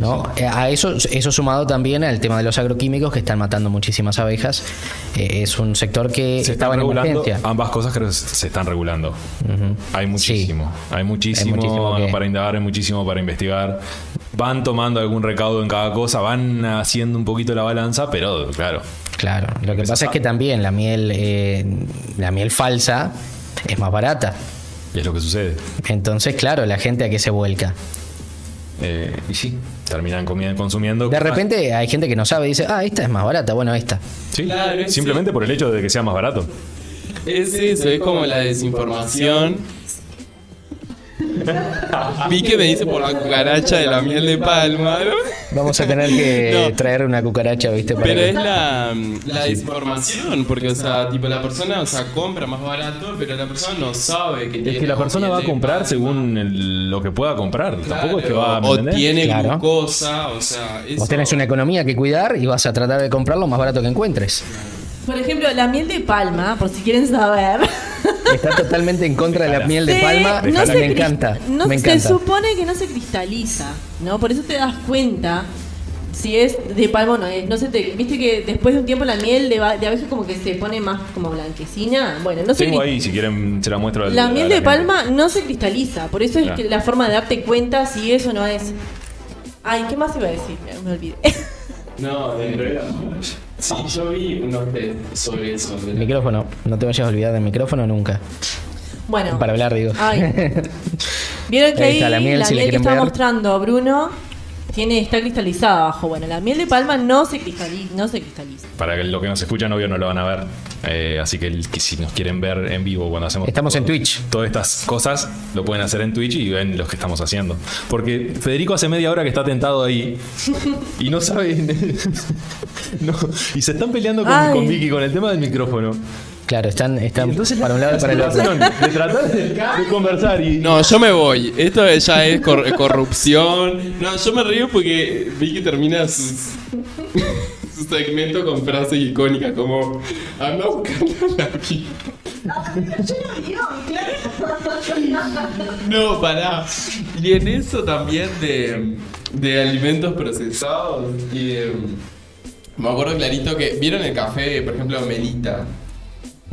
¿no? Eh, A eso, eso sumado también al tema de los agroquímicos que están matando muchísimas abejas. Eh, es un sector que Se estaba están en regulando, emergencia. ambas cosas creo que se están regulando. Hay muchísimo, hay muchísimo, Hay muchísimo que- para indagar, hay muchísimo para investigar. Van tomando algún recaudo en cada cosa, van haciendo un poquito la balanza, pero claro, Claro, lo que pasa es que también la miel, eh, la miel falsa es más barata. y es lo que sucede. Entonces, claro, la gente a qué se vuelca. Eh, y sí, terminan comiendo, consumiendo. De repente hay gente que no sabe y dice, ah, esta es más barata, bueno, esta. Sí, Claro, simplemente por el hecho de que sea más barato. Es eso, es como la desinformación. Vi que me dice por la cucaracha de la miel de palma, ¿no? Vamos a tener que <laughs> No. traer una cucaracha, ¿viste? Para Pero que- es la, la desinformación, porque, o sea, tipo, la persona, o sea, compra más barato, pero la persona no sabe que Es tiene que la persona va a comprar palma. según el- lo que pueda comprar. Tampoco es que va a O ¿me entendés? tiene Claro. glucosa, o sea, eso... Vos tenés una economía que cuidar y vas a tratar de comprar lo más barato que encuentres. Por ejemplo, la miel de palma, por si quieren saber. Está totalmente en contra de la miel de se- palma. no me se cris- encanta. no me se supone que no se cristaliza, ¿no? Por eso te das cuenta si es de palma o no es. No se te, viste que después de un tiempo la miel de, de abeja como que se pone más como blanquecina. Bueno, no se Tengo ahí, si quieren, se la muestro. La a miel la de gente. palma no se cristaliza, por eso es Claro. que la forma de darte cuenta si eso no es. Ay, ¿qué más iba a decir? Me, me olvidé. No, en realidad... <laughs> Sí, yo vi unos test sobre eso. de la- Micrófono. No te vayas a olvidar del micrófono nunca. Bueno. Para hablar, digo. Ay. <laughs> Vieron que Ahí ahí, está la la miel, miel, si la que está ver. mostrando Bruno tiene, está cristalizada abajo. Bueno, la miel de palma no se cristaliza. No se cristaliza. Para que lo que nos escuchan, obvio, no lo van a ver. Eh, así que, el- que si nos quieren ver en vivo cuando hacemos. Estamos en Twitch. Todas estas cosas lo pueden hacer en Twitch y ven los que estamos haciendo. Porque Federico hace media hora que está tentado ahí y no sabe. <laughs> no, y se están peleando con, Ay. con Vicky con el tema del micrófono. Claro, están, están Entonces, para un lado y <laughs> para el otro. de tratar de, de conversar y. No, yo me voy. Esto ya es cor- corrupción. No, yo me río porque vi que termina sus, su segmento con frases icónicas como anda buscando la vida. No, pará. Y en eso también de, de alimentos procesados. Y, eh, me acuerdo clarito que. ¿Vieron el café, por ejemplo, Melita?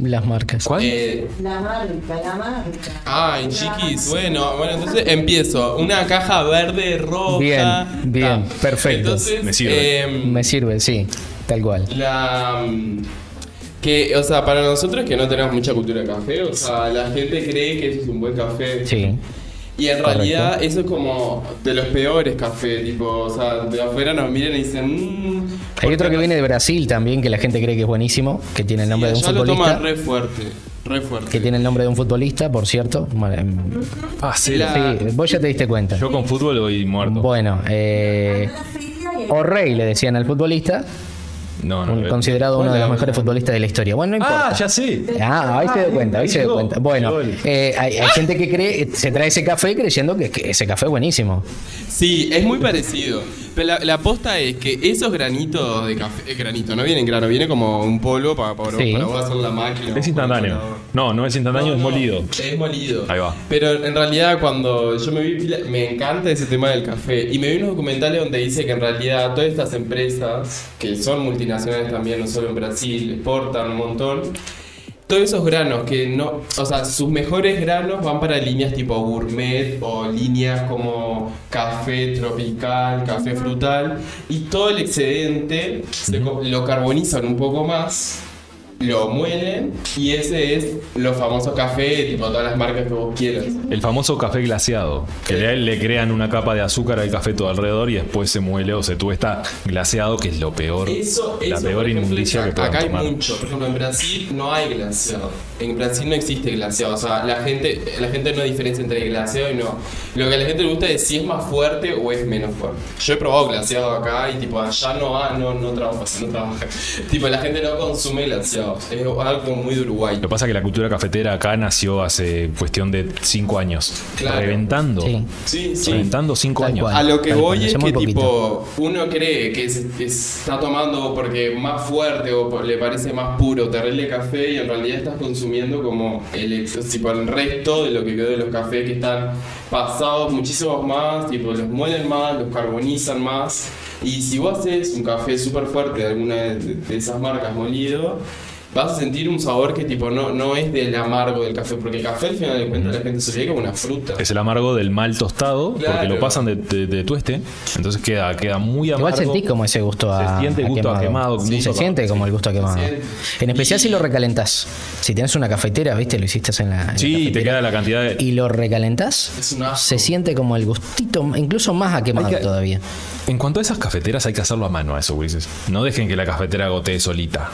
Las marcas. ¿Cuál? Eh, La marca, la marca. Ah, en chiquis. Bueno, bueno, entonces empiezo. Una caja verde, roja. Bien, bien, Ah, perfecto. Entonces, Me sirve. em, Me sirve, sí, tal cual. La. Que, o sea, para nosotros que no tenemos mucha cultura de café, o sea, la gente cree que eso es un buen café. Sí. Y en Correcto. realidad eso es como de los peores cafés, tipo, o sea, de afuera nos miran y dicen, mmm. Hay otro que viene de Brasil también, que la gente cree que es buenísimo, que tiene el nombre de un ya lo futbolista. toman re fuerte, re fuerte. Que tiene el nombre de un futbolista, por cierto. Bueno, em, Ah, sí. La- Sí, vos ya te diste cuenta. Yo con fútbol voy muerto. Bueno, eh, o rey le decían al futbolista, No, no. un- considerado uno de los mejores futbolistas de la historia. Bueno, no importa. Ah, ya sé. Ah, ahí se dio cuenta, ahí se dio cuenta. Bueno, eh, hay, hay gente que cree, se trae ese café creyendo que, que ese café es buenísimo. Sí, es muy parecido. Pero la, la posta es que esos granitos de café, eh, granito, no viene en grano, viene como un polvo para, para, Sí. para vos hacer la máquina. Es instantáneo. No, no es instantáneo, No, es no, molido. Es molido. Ahí va. Pero en realidad cuando yo me vi, me encanta ese tema del café. Y me vi unos documentales donde dice que en realidad todas estas empresas, que son multinacionales también, no solo en Brasil, exportan un montón. Todos esos granos que no, o sea, sus mejores granos van para líneas tipo gourmet o líneas como café tropical, café frutal y todo el excedente se co- lo carbonizan un poco más lo muelen y ese es los famosos café, tipo todas las marcas que vos quieras. El famoso café glaseado, que le, le crean una capa de azúcar al café todo alrededor y después se muele o se tuesta glaseado, que es lo peor, Eso, la eso, peor inmundicia que puedan Acá hay tomar. mucho, por ejemplo en Brasil no hay glaseado. En Brasil no existe glaseado, o sea, la gente, la gente no diferencia entre glaseado y no. Lo que a la gente le gusta es si es más fuerte o es menos fuerte. Yo he probado glaseado acá y tipo allá no ha- no, no trabaja, no trabaja. <laughs> tipo la gente no consume glaseado. Es algo muy de Uruguay. Lo que pasa es que la cultura cafetera acá nació hace cuestión de 5 años. Claro. Reventando. Sí. Sí, sí. Reventando 5 Tal años. cual. A lo que Tal voy cual, es que tipo uno cree que se, está tomando porque más fuerte o le parece más puro terrible café y en realidad estás consumiendo como el tipo el resto de lo que quedó de los cafés que están pasados muchísimos más, tipo los muelen más, los carbonizan más y si vos haces un café súper fuerte de alguna de, de esas marcas molido Vas a sentir un sabor que tipo no, no es del amargo del café, porque el café al final de cuentas la gente se ve como una fruta. Es el amargo del mal tostado, porque lo pasan de, de- de tueste, entonces queda, queda muy amargo. Igual sentís como ese gusto a, Se siente a gusto a quemado, Sí, gusto se a- siente como el gusto a quemado. En especial Y- si lo recalentás. Si tienes una cafetera, ¿viste? Lo hiciste en la. en la Sí, te queda la cantidad de... Y lo recalentás, Es un asco. se siente como el gustito, incluso más a quemado que- todavía. En cuanto a esas cafeteras, hay que hacerlo a mano a eso, Ulises. No dejen que la cafetera gotee solita.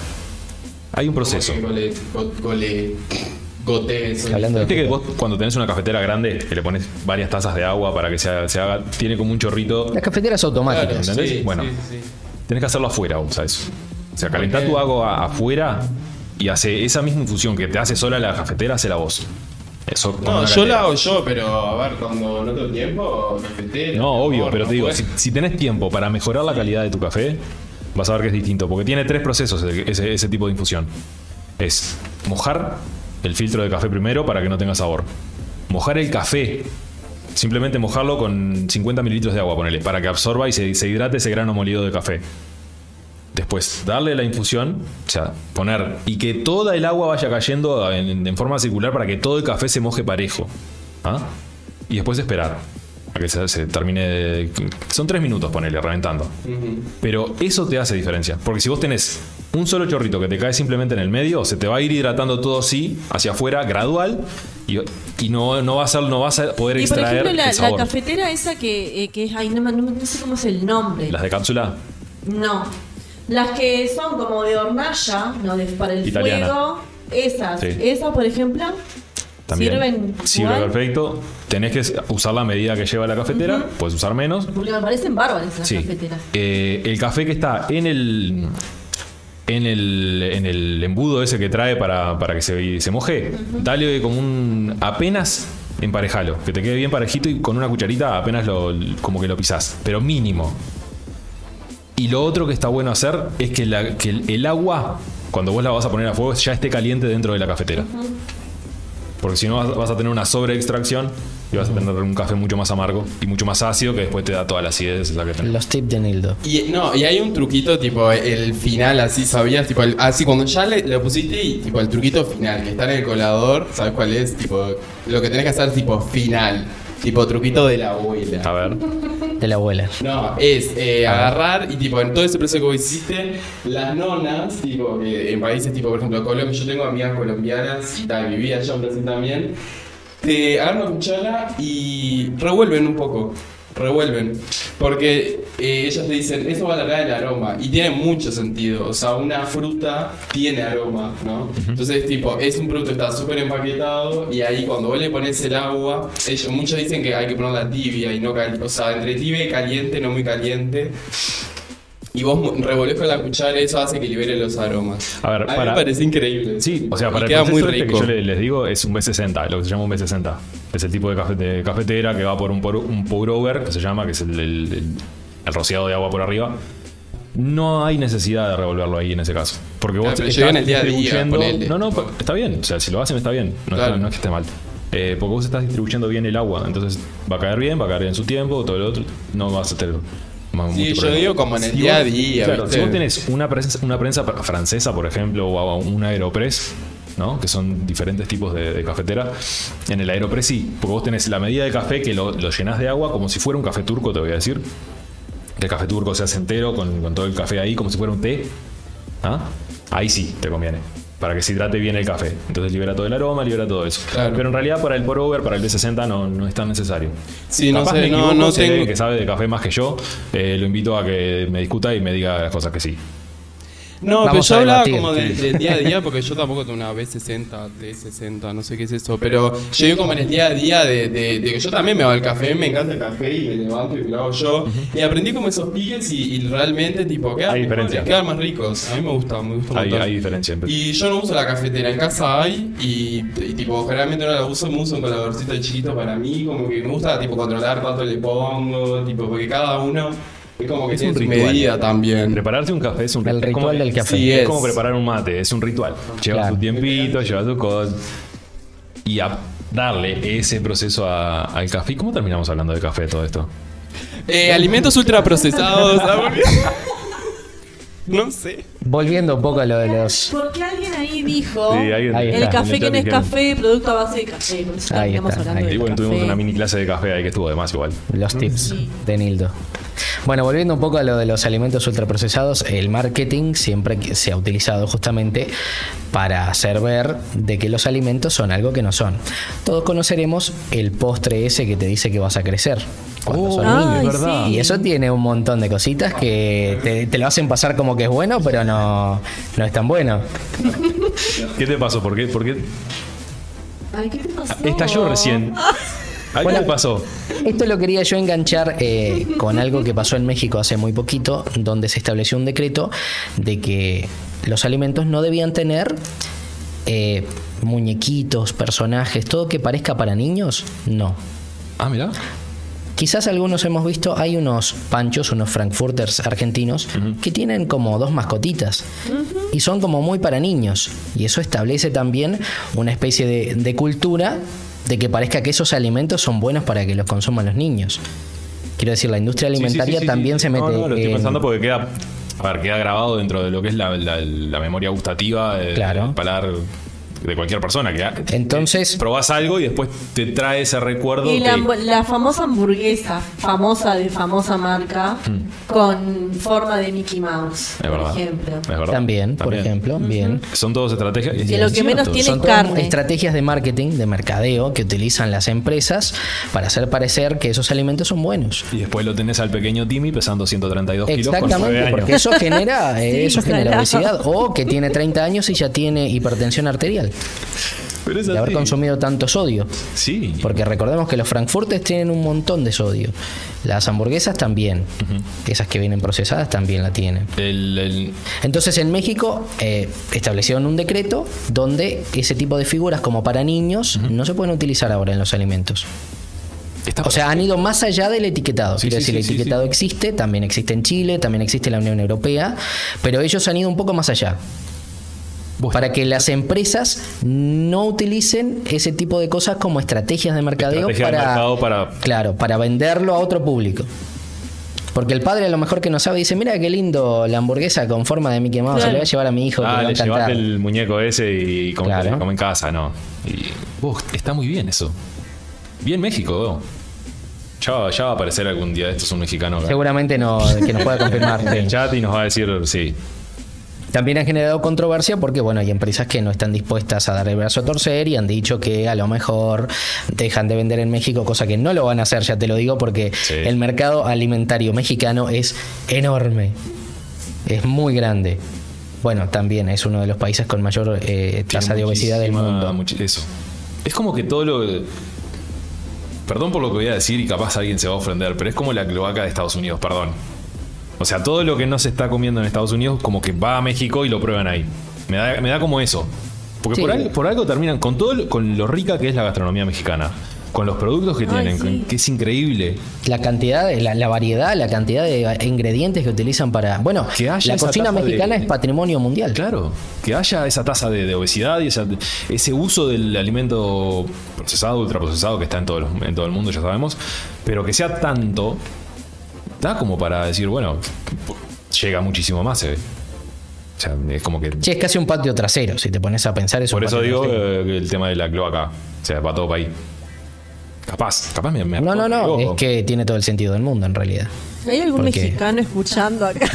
Hay un proceso. Como que Gole, go- gole, gotees. Hablando de Viste que vos cuando tenés una cafetera grande, que le pones varias tazas de agua para que se haga, se haga- tiene como un chorrito. Las cafeteras automáticas. Claro, ¿entendés? sí, Bueno. sí, sí. Tenés que hacerlo afuera, vos sabés. O sea, calentá tu agua afuera y hace esa misma infusión que te hace sola la cafetera, hace la voz. Eso No, yo la hago yo, pero a ver, cuando no tengo tiempo, cafetera. No, obvio, pero te digo, si, si tenés tiempo para mejorar la calidad de tu café, vas a ver que es distinto, porque tiene tres procesos ese, tipo de infusión. Es mojar el filtro de café primero para que no tenga sabor. Mojar el café, simplemente mojarlo con 50 mililitros de agua, ponele, para que absorba y se, se hidrate ese grano molido de café. Después, darle la infusión, o sea, poner y que toda el agua vaya cayendo en, en forma circular para que todo el café se moje parejo. ¿ah? Y después esperar que se, se termine. de- son tres minutos, ponele, reventando. Ujú. Pero eso te hace diferencia. Porque si vos tenés un solo chorrito que te cae simplemente en el medio, se te va a ir hidratando todo así, hacia afuera, gradual, y, y no, no, vas a, no vas a poder Y por extraer ejemplo, la, el la sabor. cafetera esa que, eh, que es, ay, no, me- no, no sé cómo es el nombre. Las de cápsula, No. Las que son como de hornalla, no de, para el Italiana. fuego. Esas. Sí. Esas, por ejemplo. También Sirven sirve igual. perfecto. Tenés que usar la medida que lleva la cafetera, puedes usar menos. Porque me parecen bárbaras esas Sí. cafeteras. Eh, el café que está en el. En el, en el embudo ese que trae para, para que se, se moje, dale como un. apenas emparejalo, que te quede bien parejito y con una cucharita apenas lo, como que lo pisás, pero mínimo. Y lo otro que está bueno hacer es que, la- que el, el agua, cuando vos la vas a poner a fuego, ya esté caliente dentro de la cafetera. Porque si no vas, vas a tener una sobreextracción y vas a tener un café mucho más amargo y mucho más ácido que después te da toda la acidez la que tenés. Los tips de Nildo. Y no, y hay un truquito tipo el final así, ¿sabías? Tipo, el- así cuando ya le, lo pusiste y tipo el truquito final, que está en el colador, ¿sabes cuál es? Tipo, lo que tenés que hacer tipo final. Tipo truquito de la abuela. A ver. De la abuela. No, es eh, agarrar y tipo en todo ese proceso que vos hiciste, las nonas, tipo que en países tipo por ejemplo Colombia, yo tengo amigas colombianas y tal, vivía allá en Brasil también, te agarran una cuchara y revuelven un poco. Revuelven. Porque eh, ellas te dicen, eso va a alargar el aroma. Y tiene mucho sentido. O sea, una fruta tiene aroma, ¿no? Entonces, tipo, es un producto que está súper empaquetado. Y ahí cuando vos le pones el agua, ellos, muchos dicen que hay que ponerla tibia y no caliente. O sea, entre tibia y caliente, no muy caliente. Y vos revolvés con la cuchara, eso hace que libere los aromas. A ver, a mí para- me parece increíble. Sí, o sea, Y para el queda muy este rico. que yo le- les digo es un B60, lo que se llama un B60. Es el tipo de, cafe- de cafetera que va por un, por un pour over, que se llama, que es el, el- el- el rociado de agua por arriba. No hay necesidad de revolverlo ahí en ese caso. Porque vos Ah, pero estás llega en el día a día, distribuyendo. ponele. no, no, está bien. O sea, si lo hacen está bien. No, Claro. está- no es que esté mal. Eh, porque vos estás distribuyendo bien el agua. Entonces va a caer bien, va a caer en su tiempo, todo lo otro. No vas a tener más- Sí, mucho yo problema. digo como en el Si día a día, Claro, ¿viste? si vos tenés una prensa, una prensa francesa, por ejemplo, o una Aeropress, ¿no? que son diferentes tipos de, de cafetera, en el Aeropress sí, porque vos tenés la medida de café que lo, lo llenás de agua como si fuera un café turco, te voy a decir. Que el café turco se hace entero con, con todo el café ahí, como si fuera un té. ¿Ah? Ahí sí te conviene. Para que se hidrate bien el café. Entonces libera todo el aroma, libera todo eso. Claro. Pero en realidad para el pour over, para el B60 no, no es tan necesario. Sí, no Capaz sé, me no, equivoco, no si hay alguien tengo. que sabe de café más que yo, eh, lo invito a que me discuta y me diga las cosas que sí. No, pero yo hablaba debatir. como del, del día a día, porque yo tampoco tengo una B60, D60, no sé qué es eso, pero yo digo como en el día a día de, de- de que yo también me hago el café, me encanta el café y me levanto y me lo hago yo. Y aprendí como esos piques y, y realmente tipo quedan Hay diferencia. quedan más ricos. A mí me gusta, me gusta Hay, hay diferencia. Y yo no uso la cafetera, en casa hay y, y, tipo generalmente no la uso, me uso un coladorcito chiquito para mí, como que me gusta tipo controlar cuánto le pongo, tipo porque cada uno es como que Es un ritual. medida también. Prepararte un café es un El es como- ritual del café. Sí, es. es. como preparar un mate, es un ritual. Lleva Claro. tu tiempito, lleva tu cosa. Y a darle ese proceso a- al café. ¿Y ¿Cómo terminamos hablando de café todo esto? Eh, alimentos ultraprocesados. <laughs> no sé. Volviendo un poco a lo de los. Porque alguien ahí dijo Sí, alguien- Ahí el está. café que no es dijeron. café, producto a base de café. Por eso Ahí estamos está, hablando ahí. de Y bueno, tuvimos café. una mini clase de café ahí que estuvo de más igual. Los tips Sí. de Nildo. Bueno, volviendo un poco a lo de los alimentos ultraprocesados, el marketing siempre que se ha utilizado justamente para hacer ver de que los alimentos son algo que no son. Todos conoceremos el postre ese que te dice que vas a crecer cuando son Ay, niños. es verdad. Y eso tiene un montón de cositas que te, te lo hacen pasar como que es bueno, pero no, no es tan bueno. ¿Qué te pasó? ¿Por qué? ¿Por qué? Ay, ¿qué te pasó? Estalló recién. ¿A qué Bueno, te pasó? Esto lo quería yo enganchar eh, con algo que pasó en México hace muy poquito, donde se estableció un decreto de que los alimentos no debían tener eh, muñequitos, personajes, todo que parezca para niños, no. Ah, mira. Quizás algunos hemos visto, hay unos panchos, unos frankfurters argentinos, que tienen como dos mascotitas y son como muy para niños. Y eso establece también una especie de, de cultura de que parezca que esos alimentos son buenos para que los consuman los niños. Quiero decir, la industria Sí, sí, sí, alimentaria sí, también se mete No, no, lo estoy en- pensando porque queda, a ver, queda grabado dentro de lo que es la, la- la memoria gustativa de- Claro. del paladar de cualquier persona. Que Entonces- probás algo y después te trae ese recuerdo. Y la, que- la famosa hamburguesa, famosa de famosa marca, con forma de Mickey Mouse, Hmm. es verdad. por ejemplo. Es verdad. También, por ejemplo, bien. Son todos estrategias. y Que lo que menos tiene Son todas carne. estrategias de marketing, de mercadeo, que utilizan las empresas para hacer parecer que esos alimentos son buenos. Y después lo tenés al pequeño Timmy pesando 132 kilos con 9 Exactamente, años. porque eso genera, <laughs> eh, Sí, eso genera obesidad. O que tiene 30 años y ya tiene hipertensión arterial. Pero es De haber consumido tanto sodio. Sí. Porque recordemos que los frankfurters tienen un montón de sodio. Las hamburguesas también. Esas que vienen procesadas también la tienen. El- el- Entonces en México eh, establecieron un decreto donde ese tipo de figuras como para niños no se pueden utilizar ahora en los alimentos. está O sea, han ido más allá del etiquetado. Sí, Quiero sí, decir, el sí, etiquetado existe, también existe en Chile, también existe en la Unión Europea, pero ellos han ido un poco más allá. Para que las empresas no utilicen ese tipo de cosas como estrategias de mercadeo de para, mercado para- claro, para venderlo a otro público. Porque el padre a lo mejor que no sabe dice, mira qué lindo la hamburguesa con forma de Mickey Mouse, se Claro. le voy a llevar a mi hijo Ah, le encantar". llevaste el muñeco ese y come, Claro. come en casa, no. Y, vos, está muy bien eso. Bien México, vos. Ya, va- ya va a aparecer algún día esto es un mexicano Seguramente no, que nos pueda <laughs> confirmar. en el chat y nos va a decir, sí. También han generado controversia porque, bueno, hay empresas que no están dispuestas a dar el brazo a torcer y han dicho que a lo mejor dejan de vender en México, cosa que no lo van a hacer, ya te lo digo, porque Sí. el mercado alimentario mexicano es enorme, es muy grande. Bueno, también es uno de los países con mayor eh, tasa de obesidad del mundo. eso. Es como que todo lo. Perdón por lo que voy a decir y capaz alguien se va a ofender, pero es como la cloaca de Estados Unidos, perdón. O sea, todo lo que no se está comiendo en Estados Unidos, como que va a México y lo prueban ahí. Me da, me da como eso. Porque Sí. por, algo, por algo terminan con todo lo- con lo rica que es la gastronomía mexicana. Con los productos que Ay, tienen, sí. que es increíble. La cantidad, de- la, la variedad, la cantidad de ingredientes que utilizan para... Bueno, Que la cocina de- mexicana es patrimonio mundial. Claro, que haya esa tasa de, de obesidad y esa- ese uso del alimento procesado, ultraprocesado que está en todo, el- en todo el mundo, ya sabemos, pero que sea tanto, da como para decir, bueno, llega muchísimo más, se ve. O sea, es como que... Sí, es casi un patio trasero, si te pones a pensar es un Por eso digo eh, que el tema de la cloaca, o sea, va todo para ahí. Capaz, capaz me... me No, no, no, es que tiene todo el sentido del mundo en realidad. ¿Hay algún mexicano escuchando acá?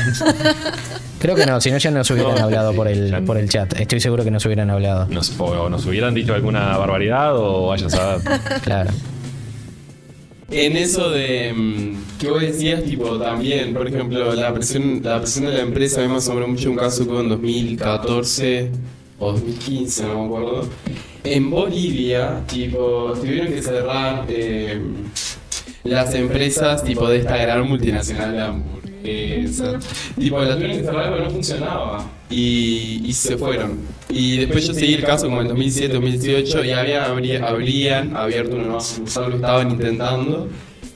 <laughs> Creo que no, si no ya nos hubieran No, hablado por el, ya- por el chat. Estoy seguro que nos hubieran hablado. Nos, o nos hubieran dicho alguna barbaridad o vaya a saber. Claro. En eso de mm, que vos decías, tipo, también, por ejemplo, la presión, la presión de la empresa, a mí me asombró mucho un caso que hubo en 2014 o 2015, no me acuerdo. En Bolivia, tipo, tuvieron que cerrar eh, las empresas, tipo, de esta gran multinacional de hamburguesas. Tipo, las tuvieron que cerrar porque no funcionaba. Y, y se fueron. Y después yo seguí el caso como en 2007, 2018 y había, habría- habrían abierto una nueva sucursal, lo estaban intentando.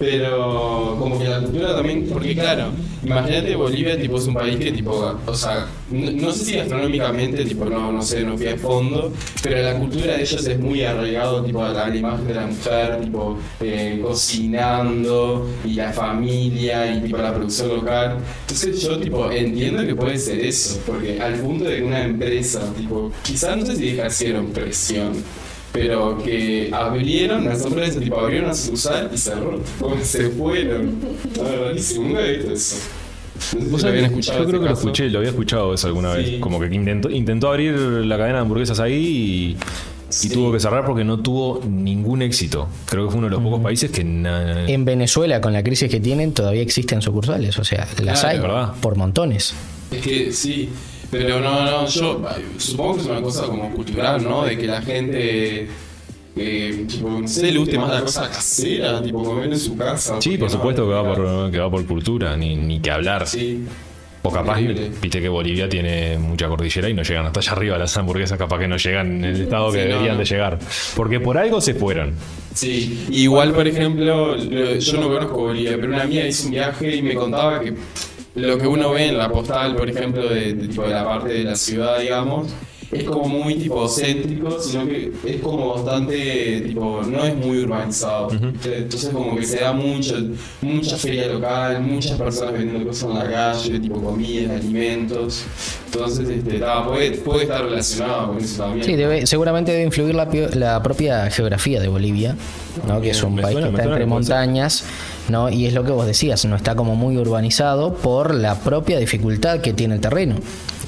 Pero como que la cultura también, porque claro, imagínate Bolivia tipo es un país que tipo, o sea, no, no sé si gastronómicamente, tipo no, no sé, no fui a fondo, pero la cultura de ellos es muy arraigado tipo a la, imagen de la mujer, tipo eh, cocinando y la familia y tipo la producción local. Entonces yo tipo entiendo que puede ser eso, porque al punto de que una empresa, tipo, quizás no sé si ejercieron presión pero que abrieron las empresas, tipo abrieron una sucursal y que <laughs> se fueron. Rarísimo, nunca he visto eso. No sé si ¿Vos lo habían sabés? escuchado Yo ese creo que lo escuché, lo había escuchado eso alguna Sí. vez. Como que intentó, intentó abrir la cadena de hamburguesas ahí y, tuvo que cerrar porque no tuvo ningún éxito. Creo que fue uno de los pocos países que na- En Venezuela, con la crisis que tienen, todavía existen sucursales. O sea, las Claro, hay por montones. Es que sí, pero no, no, yo supongo que es una cosa como cultural, ¿no? De que la gente, eh, tipo, no sé, le guste más la cosa casera, tipo comer en su casa. Sí, por supuesto que va por, que va por cultura, ni, ni que hablar. Sí. O capaz, viste que Bolivia tiene mucha cordillera y no llegan hasta allá arriba las hamburguesas, capaz que no llegan en el estado que Sí, deberían no. de llegar. Porque por algo se fueron. Sí, igual por ejemplo, lo- yo no conozco Bolivia, pero una amiga hizo un viaje y me contaba que lo que uno ve en la postal, por ejemplo, de, tipo, de la parte de la ciudad, digamos, es como muy tipo céntrico, sino que es como bastante, tipo, no es muy urbanizado. Entonces como que se da mucho, mucha feria local, muchas personas vendiendo cosas en la calle, tipo comidas, alimentos. Entonces, este, ta, puede, puede estar relacionado con eso también. Sí, debe, seguramente debe influir la, pio- la propia geografía de Bolivia, ¿no? que es un Me país suena- que está entre montañas, ¿no? y es lo que vos decías, no está como muy urbanizado por la propia dificultad que tiene el terreno.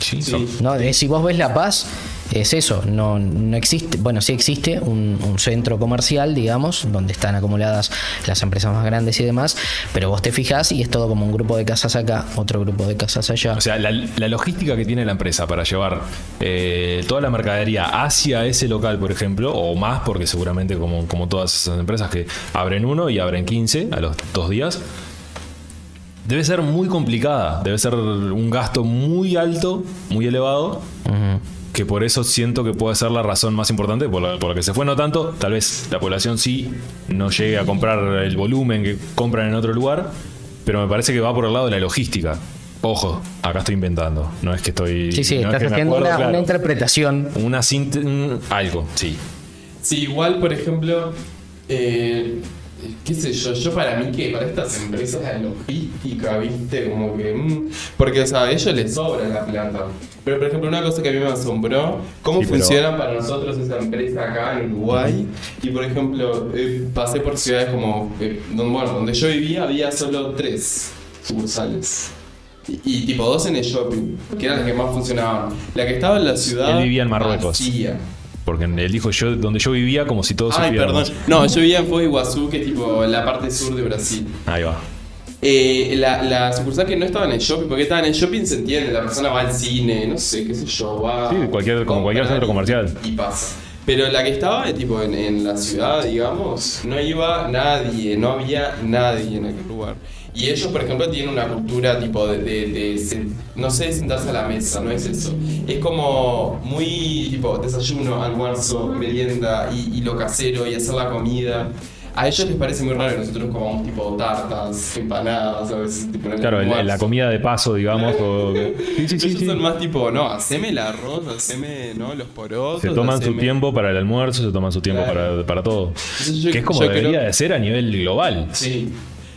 Sí, Sí. ¿no? Si vos ves La Paz, es eso, no, no existe, bueno, sí existe un, un centro comercial, digamos, donde están acumuladas las empresas más grandes y demás, pero vos te fijás y es todo como un grupo de casas acá, otro grupo de casas allá. O sea, la, la logística que tiene la empresa para llevar eh, toda la mercadería hacia ese local, por ejemplo, o más, porque seguramente como, como todas esas empresas que abren uno y abren 15 a los dos días, debe ser muy complicada, debe ser un gasto muy alto, muy elevado, que por eso siento que puede ser la razón más importante por la, por la que se fue, no tanto, tal vez la población sí no llegue a comprar el volumen que compran en otro lugar, pero me parece que va por el lado de la logística. Ojo, acá estoy inventando. No es que estoy. Sí, sí, no es estás que haciendo acuerdo, una, claro. una interpretación. Una algo, sí. Sí, igual, por ejemplo, eh, qué sé yo, yo para mí que para estas empresas de logística, viste, como que... mm, porque, o sea, a ellos les sobra la plata. Pero, por ejemplo, una cosa que a mí me asombró, cómo Sí, pero- funciona para nosotros esa empresa acá en Uruguay. Y, por ejemplo, eh, pasé por ciudades como, eh, donde, bueno, donde yo vivía había solo tres sucursales. Y, y tipo dos en el shopping, que eran las que más funcionaban. La que estaba en la ciudad... Él vivía en Marruecos. vacía. Porque él dijo yo donde yo vivía como si todos Ay, perdón. No, yo vivía en Foz de Iguazú, que es tipo la parte sur de Brasil. Ahí va. Eh, la, la sucursal que no estaba en el shopping, porque estaba en el shopping se entiende, la persona va al cine, no sé, qué sé yo, va. Sí, cualquier- como cualquier centro comercial. Y pasa. Pero la que estaba eh, tipo en, en la ciudad, digamos, no iba nadie, no había nadie en aquel lugar. Y ellos, por ejemplo, tienen una cultura tipo de, de- de no sé, sentarse a la mesa, no es eso. Es como muy tipo desayuno, almuerzo, merienda y, y lo casero y hacer la comida. A ellos les parece muy raro que nosotros comamos tipo tartas, empanadas, a veces tipo el Claro, el- la comida de paso, digamos. o- Sí, sí, sí. Ellos son más tipo, no, haceme el arroz, haceme ¿no? los porotos. Se toman su haceme- tiempo para el almuerzo, se toman su tiempo Claro. para, para todo. Entonces yo- que es como debería creo- de ser a nivel global. Sí.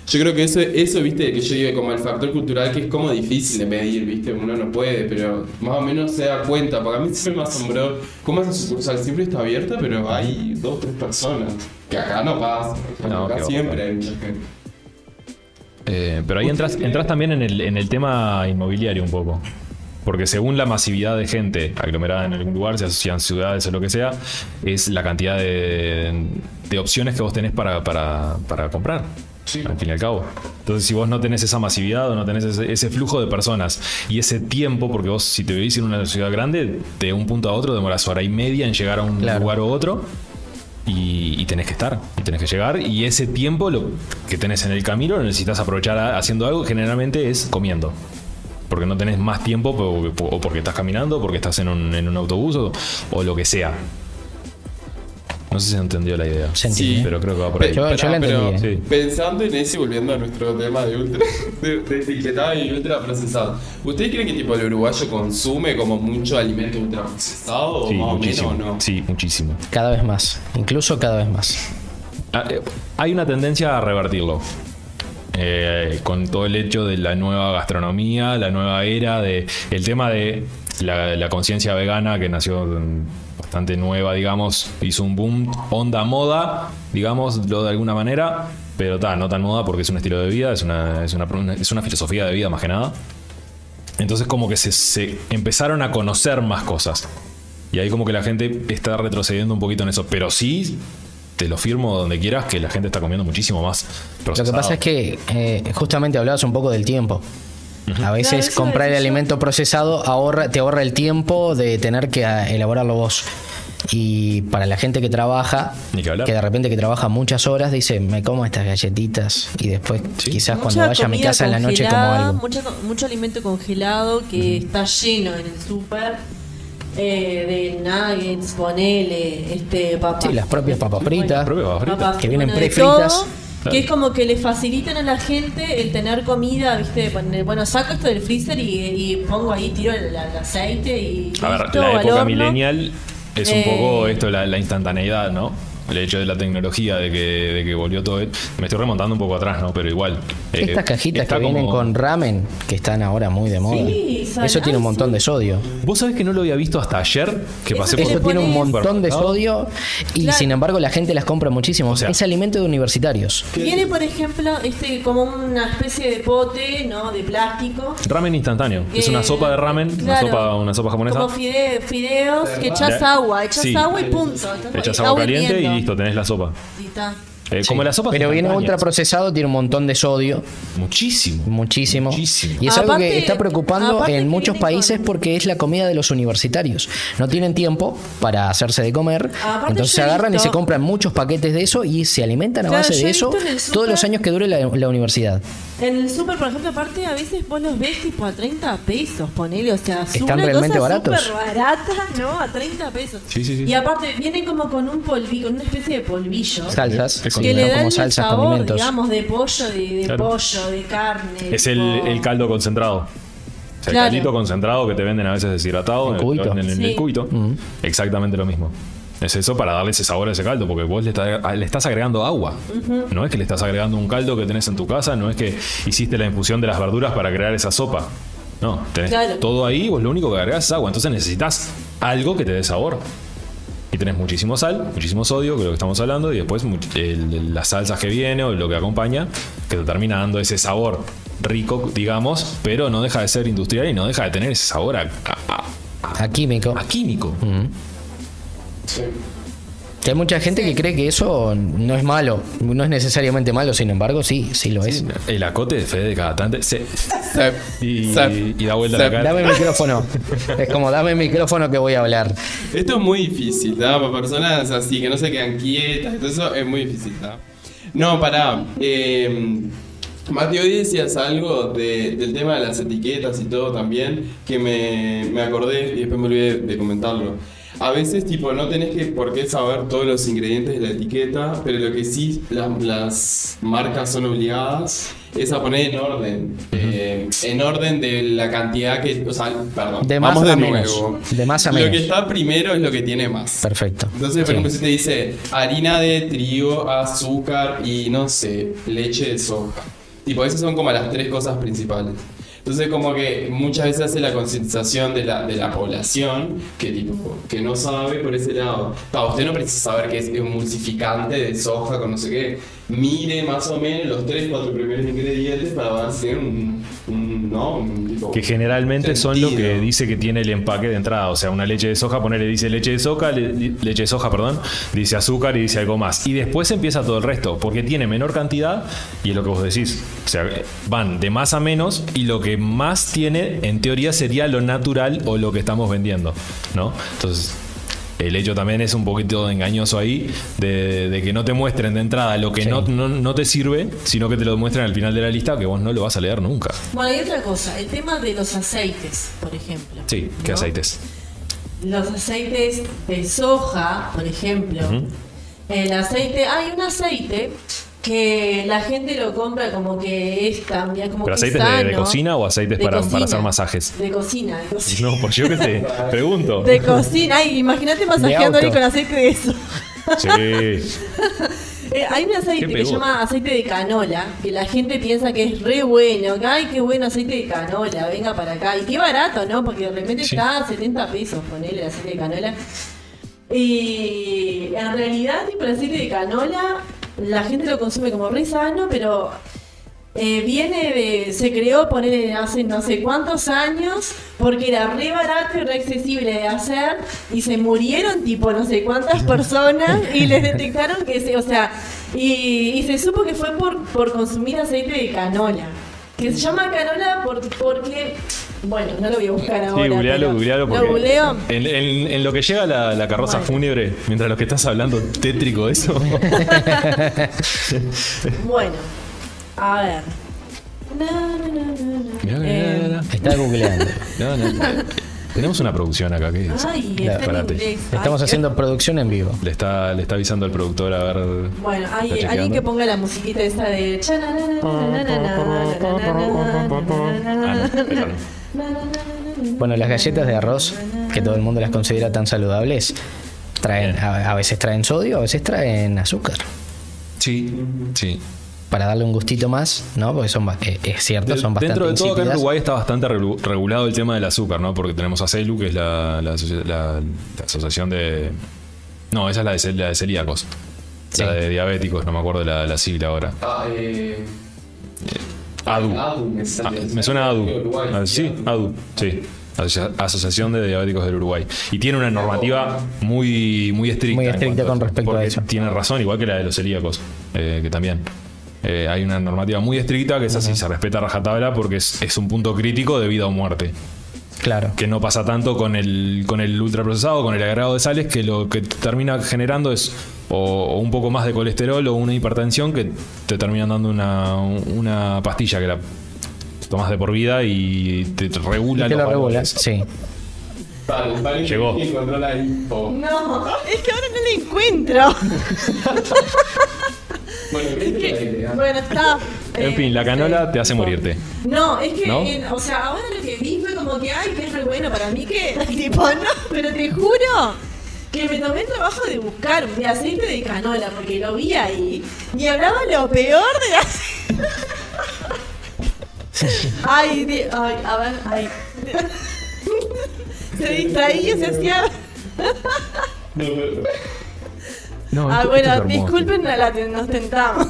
Yo creo que eso, eso, viste, que yo digo como el factor cultural que es como difícil de medir, viste, uno no puede, pero más o menos se da cuenta, porque a mí siempre me asombró cómo esa sucursal siempre está abierta, pero hay dos o tres personas, que acá no pasa, No, acá siempre hay mucha gente. Eh, pero ahí entras, entras también en el, en el tema inmobiliario un poco. Porque según la masividad de gente aglomerada en algún lugar, sea- sean ciudades o lo que sea, es la cantidad de, de opciones que vos tenés para, para, para comprar. Al fin y al cabo. Entonces, si vos no tenés esa masividad o no tenés ese, ese flujo de personas y ese tiempo, porque vos, si te vivís en una ciudad grande, de un punto a otro demoras hora y media en llegar a un Claro. lugar u otro y, y tenés que estar, y tenés que llegar, y ese tiempo lo que tenés en el camino lo necesitas aprovechar a- haciendo algo, generalmente es comiendo. Porque no tenés más tiempo po- o porque estás caminando, o porque estás en un, en un autobús o, o lo que sea. No sé si se entendió la idea. Entiende. Pero creo que va por ahí. Yo- yo la pero entendí, eh. Sí. pensando en eso y volviendo a nuestro tema de ultra <laughs> de, de etiquetado y ultra procesado, ¿ustedes creen que tipo el uruguayo consume como mucho alimento ultra procesado Sí, o más muchísimo. o menos o no? Sí, muchísimo. Cada vez más. Incluso cada vez más. Ah, eh, Hay una tendencia a revertirlo. Eh, con todo el hecho de la nueva gastronomía, la nueva era, de el tema de la, la conciencia vegana que nació bastante nueva, digamos, hizo un boom, onda moda, digámoslo de alguna manera, pero ta, no tan moda porque es un estilo de vida, es una, es una, es una filosofía de vida más que nada. Entonces como que se, se empezaron a conocer más cosas. Y ahí como que la gente está retrocediendo un poquito en eso. Pero sí, te lo firmo donde quieras, que la gente está comiendo muchísimo más. Lo que pasa es que eh, justamente hablabas un poco del tiempo. A veces comprar el alimento procesado ahorra, te ahorra el tiempo de tener que ah, elaborarlo vos. Y para la gente que trabaja, que de repente que trabaja muchas horas, dice, me como estas galletitas y después Sí. quizás Mucha cuando vaya a mi casa en la noche como algo. mucha co- mucho alimento congelado que está lleno en el súper eh, de nuggets, ponele, este, papas. Sí, las propias papas fritas. propias papas fritas. Papas, Que vienen bueno, prefritas. Claro. Que es como que le facilitan a la gente el tener comida, ¿viste? Poner, bueno, saco esto del freezer y, y pongo ahí, tiro el, el aceite y. A ver, la época millennial es un Eh. poco esto, la, la instantaneidad, ¿no? El hecho de la tecnología, de que, de que volvió todo. Me estoy remontando un poco atrás, ¿no? Pero igual. eh, Estas cajitas que vienen con ramen, que están ahora muy de moda. Sí, Eso tiene un montón de sodio. Vos sabés que no lo había visto hasta ayer, que Eso pasé por Eso tiene un montón de sodio y Claro. sin embargo la gente las compra muchísimo. sea- es alimento de universitarios. Viene, por ejemplo, este como una especie de pote, ¿no? De plástico. Ramen instantáneo. Es una Eh, sopa de ramen, claro. una, sopa, una sopa japonesa. Como fide- fideos, que echas Le- agua, echas Sí. agua y punto. Echas agua caliente y. listo, tenés la sopa. Eh, Sí. Como las sopas Pero viene instantáneas. ultra procesado, tiene un montón de sodio, Muchísimo. muchísimo. Muchísimo. Y es algo Aparte- que está preocupando en muchos países con- porque es la comida de los universitarios. No tienen tiempo para hacerse de comer, Aparte entonces se agarran y se compran muchos paquetes de eso y se alimentan a Claro, base de eso todos los años que dure la, la universidad. En el súper, por ejemplo, aparte a veces vos los ves tipo a 30 pesos, ponele, o sea, Están realmente cosa baratos. súper barata, ¿no? A 30 pesos. Sí, sí, sí. Y aparte vienen como con un polvillo, con una especie de polvillo. Salsas, Es sí, que ¿no? le da como el salsas, sabor, condimentos. digamos, de pollo, de, de Claro. pollo, de carne. Es el, el caldo concentrado. O sea, Claro. el caldito concentrado que te venden a veces deshidratado ¿En en, cubito? en- en Sí. el cubito. Exactamente lo mismo. Es eso para darle ese sabor a ese caldo, porque vos le, está- le estás agregando agua. No es que le estás agregando un caldo que tenés en tu casa, no es que hiciste la infusión de las verduras para crear esa sopa. No, tenés Claro. todo ahí, vos lo único que agregás es agua. Entonces necesitas algo que te dé sabor. Y tenés muchísimo sal, muchísimo sodio, que es lo que estamos hablando, y después el- las salsas que viene o lo que acompaña, que te termina dando ese sabor rico, digamos, pero no deja de ser industrial y no deja de tener ese sabor a, a- A químico. a químico. Sí. Que hay mucha gente que cree que eso no es malo, no es necesariamente malo, sin embargo, sí, sí lo es. El acote de Fede de cada tanto se- y, da vuelta la cara. Dame el micrófono. <laughs> Es como dame el micrófono que voy a hablar. Esto es muy difícil, ¿tá? Para personas así que no se quedan quietas, todo eso es muy difícil, ¿tá? No, pará. Eh, Mati, hoy decías algo de- del tema de las etiquetas y todo también, que me, me acordé y después me olvidé de comentarlo. A veces, tipo, no tenés que por qué saber todos los ingredientes de la etiqueta, pero lo que sí las, las marcas son obligadas es a poner en orden. eh, en orden de la cantidad que. O sea, perdón. De más vamos a de menos. nuevo. De más a Lo menos. que está primero es lo que tiene más. Perfecto. Entonces, por Sí. ejemplo, si te dice harina de trigo, azúcar y no sé, leche de soja. Tipo, esas son como las tres cosas principales. Entonces, como que muchas veces hace la concientización de la, de la población que, tipo, que no sabe por ese lado. Usted no precisa saber que es emulsificante de soja con no sé qué. Mire más o menos los tres, cuatro primeros ingredientes para tiene un, un, ¿no? Un tipo Que generalmente son lo que dice que tiene el empaque de entrada. O sea, una leche de soja, ponerle dice leche de soja, le- leche de soja, perdón, dice azúcar y dice algo más. Y después empieza todo el resto, porque tiene menor cantidad y es lo que vos decís. O sea, van de más a menos y lo que más tiene, en teoría, sería lo natural o lo que estamos vendiendo, ¿no? Entonces. El hecho también es un poquito engañoso ahí de, de que no te muestren de entrada lo que Sí. no, no, no te sirve, sino que te lo muestren al final de la lista que vos no lo vas a leer nunca. Bueno, y otra cosa, el tema de los aceites, por ejemplo. Sí, ¿qué ¿no? aceites? Los aceites de soja, por ejemplo. El aceite, hay un aceite que la gente lo compra como que es también como ¿Pero que es aceites de, de sano. cocina o aceites De para, para hacer masajes? De cocina, de cocina. No, por yo que te <laughs> pregunto. De cocina, ay, imagínate masajeando ahí con aceite de eso. Sí. <laughs> Eh, hay un aceite que se llama aceite de canola, que la gente piensa que es re bueno, que ay, qué bueno aceite de canola, venga para acá. Y qué barato, ¿no? Porque de repente Sí. está a 70 pesos ponerle el aceite de canola. Y en realidad, tipo, el aceite de canola, la gente lo consume como re sano, pero eh, viene de, se creó poner hace no sé cuántos años porque era re barato y re accesible de hacer y se murieron tipo no sé cuántas personas <laughs> y les detectaron que se, o sea, y, y se supo que fue por, por consumir aceite de canola. Que se llama canola por- porque, bueno, no lo voy a buscar ahora. Sí, googlealo, googlealo. Lo Porque googleo. en, en- en lo que llega la, la carroza Bueno. fúnebre, mientras lo que estás hablando tétrico eso. <laughs> Bueno, a ver. Na, na, na, na, na. Mirá, mirá, Eh, Está googleando. mirá. No, no. Tenemos una producción acá que es- Ay. Estamos Ay, haciendo producción en vivo. le está, le está avisando al productor a ver. Bueno, hay ¿Está alguien que ponga la musiquita esa de. Bueno, las galletas de arroz, que todo el mundo las considera tan saludables, traen, a, a veces traen sodio, a veces traen azúcar. Sí, sí. Para darle un gustito más, ¿no? Porque son, eh, es cierto, son bastante Dentro de todo, acá en. Uruguay está bastante regu- regulado el tema del azúcar, ¿no? Porque tenemos a CELU, que es la, la asoci- la- la asociación de. No, esa es la de, cel- la de celíacos. Sí. La de diabéticos, no me acuerdo la, la sigla ahora. Ah, eh, ADU. ADU. Ah, me suena a ADU. Ah, sí, ADU, sí. Asocia- Asociación de Diabéticos del Uruguay. Y tiene una normativa muy, muy estricta. Muy estricta con respecto a porque eso. Tiene razón, igual que la de los celíacos, eh, que también. Eh, hay una normativa muy estricta que es así, se respeta a rajatabla porque es, es un punto crítico de vida o muerte. Claro. Que no pasa tanto con el, con el ultraprocesado, con el agregado de sales, que lo que termina generando es o, o un poco más de colesterol o una hipertensión que te terminan dando una, una pastilla que la tomas de por vida y te regula Y te los lo regula, valores. sí. Vale, vale, Llegó. la. No, es que ahora no <laughs> la encuentro. Bueno, ¿qué es la? Bueno, está. En fin, la canola te hace morirte. No, es que, ¿No? en- o sea, ahora lo que vi fue como que, ay, que es re bueno para mí que, <laughs> tipo, no, pero te juro que me tomé el trabajo de buscar de aceite de canola, porque lo vi ahí, y hablaba lo peor de aceite. <laughs> ay, de- ay, a ver, ay. Se distraía, se hacía... No, Ah, esto es bueno, disculpen, la, nos tentamos.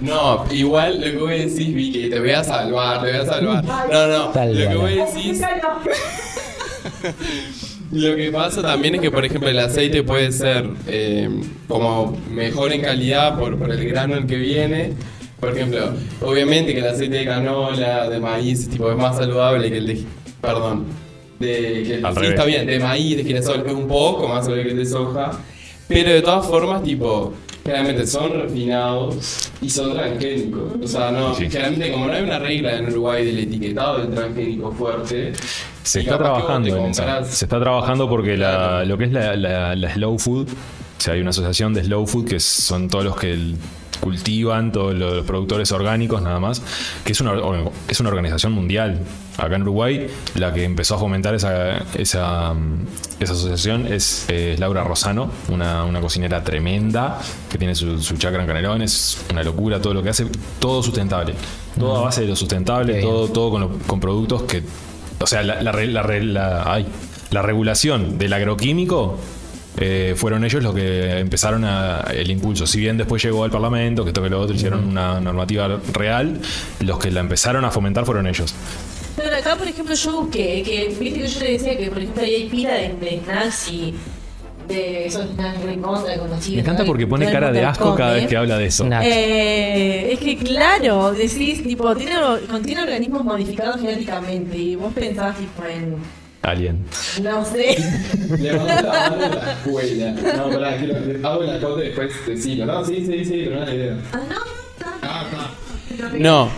No, igual lo que vos decís, Vicky, te voy a salvar, te voy a salvar. No, no, lo que Sálvala. vos decís, <laughs> lo que pasa también es que, por ejemplo, el aceite puede ser eh, como mejor en calidad por, por el grano en que viene. Por ejemplo, obviamente que el aceite de canola, de maíz, tipo, es más saludable que el de... Perdón. De, que el, Al sí, revés. está bien, de maíz, de girasol, es un poco más saludable que el de soja. Pero de todas formas, tipo, generalmente son refinados y son transgénicos. O sea, no, Sí. generalmente como no hay una regla en Uruguay del etiquetado del transgénico fuerte, Se está trabajando Se está trabajando porque la- lo que es la, la- la slow food, o sea, hay una asociación de slow food que son todos los que el- cultivan, todos los productores orgánicos nada más, que es una, es una organización mundial. Acá en Uruguay, la que empezó a fomentar esa, esa, mm, esa asociación es, eh, Laura Rosano, una, una cocinera tremenda que tiene su, su chacra en Canelón, es una locura todo lo que hace, todo sustentable. Todo a base de lo sustentable, todo, todo con, lo- con productos que o sea, la, la, la regulación del agroquímico eh, fueron ellos los que empezaron a, el impulso. Si bien después llegó al Parlamento, que esto que lo otro, hicieron una normativa real, los que la empezaron a fomentar fueron ellos. Pero acá, por ejemplo, yo busqué, que viste que yo te decía que, por ejemplo, ahí hay pila de, de de recontra. Me encanta porque pone cara de asco come. cada vez que habla de eso. Eh, es que claro, decís, tipo, tiene, contiene organismos modificados genéticamente y vos pensás, tipo, en, Alien. no sé, Le mando la mano a la escuela. No, pará, quiero, hago la cota y después decirlo. No, sí, sí, sí, pero no es la idea. ah, no, está. No,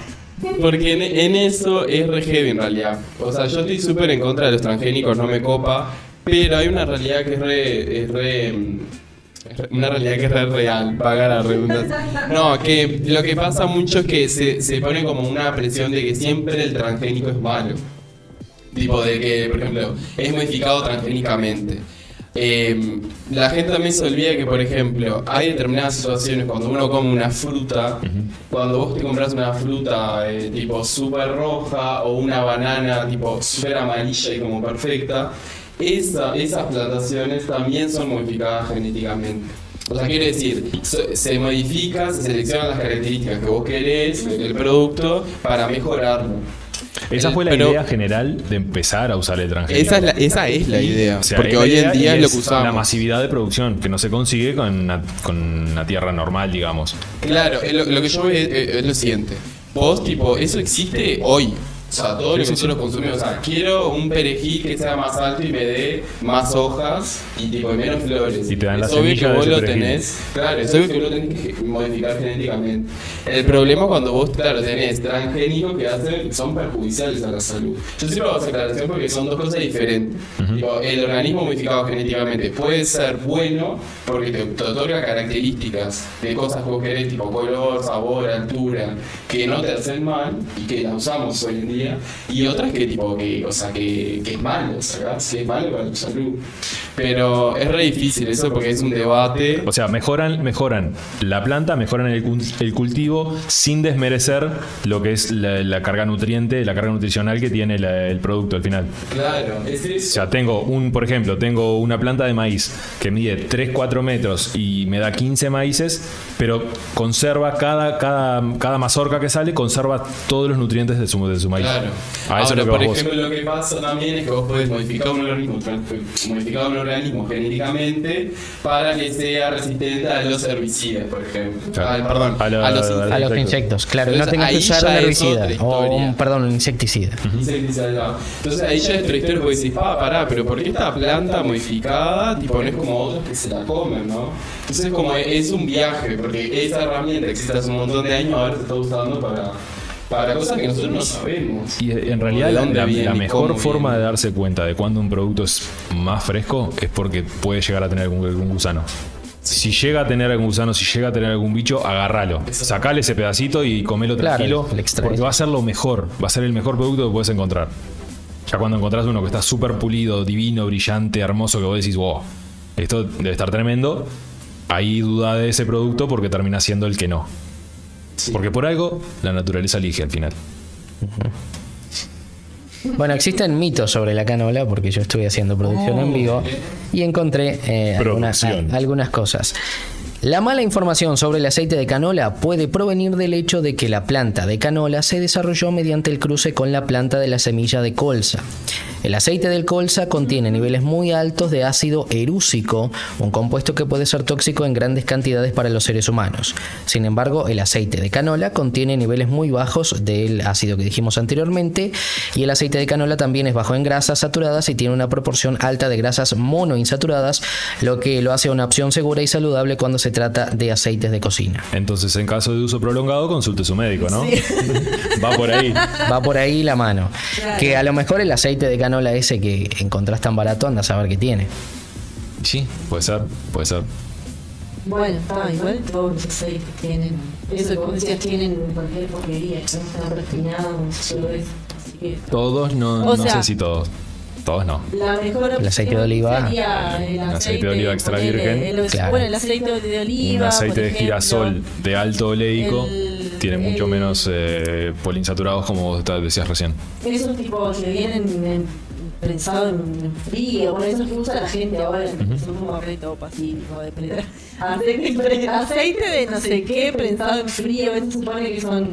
porque en, en eso es re heavy en realidad. O sea, yo estoy súper en contra de los transgénicos, no me copa, pero hay una realidad que es re... Es re una realidad que es re real, paga la redundancia. No, que lo que pasa mucho es que se, se pone como una presión de que siempre el transgénico es malo. Tipo de que, por ejemplo, es modificado transgénicamente. Eh, la gente también se olvida que, por ejemplo, hay determinadas situaciones cuando uno come una fruta, cuando vos te compras una fruta eh, tipo súper roja o una banana tipo súper amarilla y como perfecta, esa- esas plantaciones también son modificadas genéticamente. O sea, quiere decir, se, modifica, se seleccionan las características que vos querés del producto para mejorarlo. Esa El- fue la pero- idea general de empezar a usar el transgénico. Esa es la, esa es la idea. O sea, porque hoy en día es lo que usamos. La masividad de producción, que no se consigue con una, con una tierra normal, digamos. Claro, lo, lo que yo veo es, es lo siguiente. Vos, tipo, eso existe hoy. O sea, todo lo que nosotros consumimos. O sea, quiero un perejil que sea más alto y me dé más hojas y tipo menos flores. Y te dan la es obvio que vos lo perejil. tenés. Claro, es obvio que vos lo tenés que modificar genéticamente. El problema cuando vos, claro, tenés transgénicos que hacen, son perjudiciales a la salud. Yo siempre hago esa aclaración porque son dos cosas diferentes. Digo, el organismo modificado genéticamente puede ser bueno porque te, te otorga características de cosas que vos querés, tipo color, sabor, altura, que no te hacen mal y que las usamos hoy en día. Y otras que tipo, que, o sea, que, que es malo, ¿sabes? Que es malo para tu salud. Pero es re difícil eso porque es un debate. O sea, mejoran, mejoran la planta, mejoran el, el cultivo sin desmerecer lo que es la, la carga nutriente, la carga nutricional que tiene la- el producto al final. Claro, es O eso. sea, tengo un, por ejemplo, tengo una planta de maíz que mide 3-4 metros y me da 15 maíces, pero conserva cada, cada, cada mazorca que sale, conserva todos los nutrientes de su, de su maíz. Claro. A eso Ahora, es por vos. ejemplo, lo que pasa también es que vos podés modificar un organismo, modificar un organismo genéticamente para que sea resistente a los herbicidas, por ejemplo. Claro. Ah, perdón, A a, lo- los a A Perfecto. los insectos, claro. No Entonces, tengas que ahí usar ya un herbicida. O un, perdón, un insecticida. insecticidas, no. Entonces ahí ya es otra historia porque decís, pa, pará, pero ¿por qué esta planta modificada, tipo, no es como otras que se la comen, no? Entonces como es un viaje, porque esa herramienta existe hace un montón de años, ahora se está usando para, para cosas que nosotros no sabemos. Y eh, en realidad ¿De la, mejor forma viene? de darse cuenta de cuando un producto es más fresco es porque puede llegar a tener algún, algún gusano. Si llega a tener algún gusano, si llega a tener algún bicho, agárralo. Sacale ese pedacito y comelo tranquilo. porque va a ser lo mejor. Va a ser el mejor producto que puedes encontrar. Ya cuando encontrás uno que está súper pulido, divino, brillante, hermoso, que vos decís, wow, esto debe estar tremendo. Ahí duda de ese producto porque termina siendo el que no. Porque por algo la naturaleza elige al final. Bueno, existen mitos sobre la canola porque yo estuve haciendo producción en vivo y encontré eh, algunas, a- algunas cosas. La mala información sobre el aceite de canola puede provenir del hecho de que la planta de canola se desarrolló mediante el cruce con la planta de la semilla de colza. El aceite del colza contiene niveles muy altos de ácido erúsico, un compuesto que puede ser tóxico en grandes cantidades para los seres humanos. Sin embargo, el aceite de canola contiene niveles muy bajos del ácido que dijimos anteriormente y el aceite de canola también es bajo en grasas saturadas y tiene una proporción alta de grasas monoinsaturadas, lo que lo hace una opción segura y saludable cuando se trata de aceites de cocina. Entonces, en caso de uso prolongado, consulte a su médico, ¿no? <laughs> Va por ahí. Va por ahí la mano. Que a lo mejor el aceite de canola ese que encontrás tan barato, anda a saber qué tiene. Sí, puede ser, puede ser. Bueno, está igual todos los aceites tienen. Eso que vos decías tienen cualquier porquería, están refinados. Así que. Todos, no, O no sea- sé si todos. Todos no. La mejor El aceite de oliva. sería el aceite de oliva extra virgen. el- Claro. Bueno, el aceite de oliva. Un aceite por de ejemplo. girasol de alto oleico El- tiene mucho el- menos eh, poliinsaturados, como vos decías recién. Esos tipos que vienen en- prensados en frío, bueno, esos que usa la gente ahora, son como reto pacífico de penetrar. Aceite, de no sé qué, prensado en frío, eso supone que son.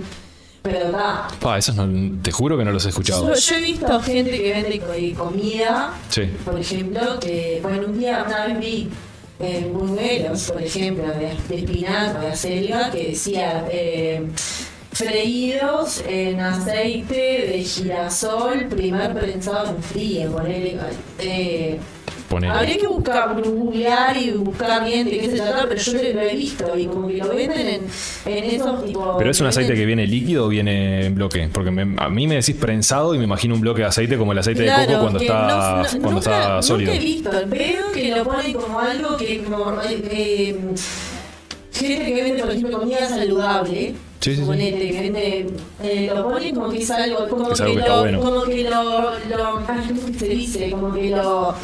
Pero está. Pa, esos no, te juro que no los he escuchado. Yo, yo he visto gente que vende co- eh, comida, Sí. por ejemplo, que, bueno, un día una vez vi eh, buñuelos, por ejemplo, de, de espinaca, de acelga, que decía eh, freídos en aceite de girasol, primer prensado en frío, ponele, eh, Ponele. Habría que buscar, googlear y buscar bien de qué se trata, pero yo lo he visto y como que lo venden en, en esos tipos. ¿Pero es un aceite que viene líquido o viene en bloque? Porque me- a mí me decís prensado y me imagino un bloque de aceite como el aceite de Claro, coco cuando que está, no- no- cuando nunca, está sólido. Nunca he visto, veo que lo ponen como algo que como eh, eh, gente que vende por ejemplo comida saludable. Sí, sí, sí. suponete, que vende, eh, lo ponen como que es algo, como Que es algo que lo, está bueno. como que lo, lo, ay, ¿cómo que se dice? Como que lo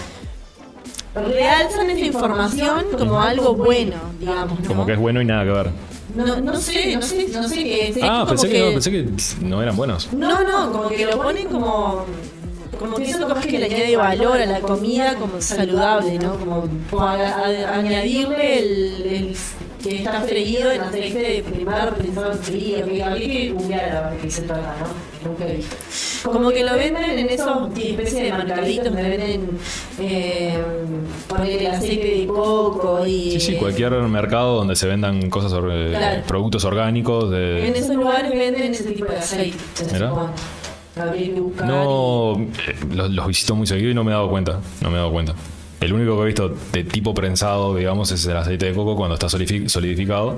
realzan esa información como algo bueno, digamos. ¿no? Como que es bueno y nada que ver. No, no sé, no sé, no sé qué es. Ah, pensé que, no, pensé que no eran buenos. no, no, como que lo ponen como. Como que eso capaz que le añade valor a la comida como saludable, ¿no? Como, añadirle el, el que está freído en aceite de primer pensado en frío, que habría que googlear a ver qué se trata, ¿no? Nunca he visto. Como que lo venden en esos especies de mercaditos donde venden eh, poner el aceite de coco y Sí, sí, cualquier mercado donde se vendan cosas, or- eh, Claro. productos orgánicos. en De... esos lugares venden ese tipo de aceite. que. No, eh, los, los visito muy seguido y no me he dado cuenta. No me he dado cuenta. El único que he visto de tipo prensado, digamos, es el aceite de coco cuando está solidifi- solidificado.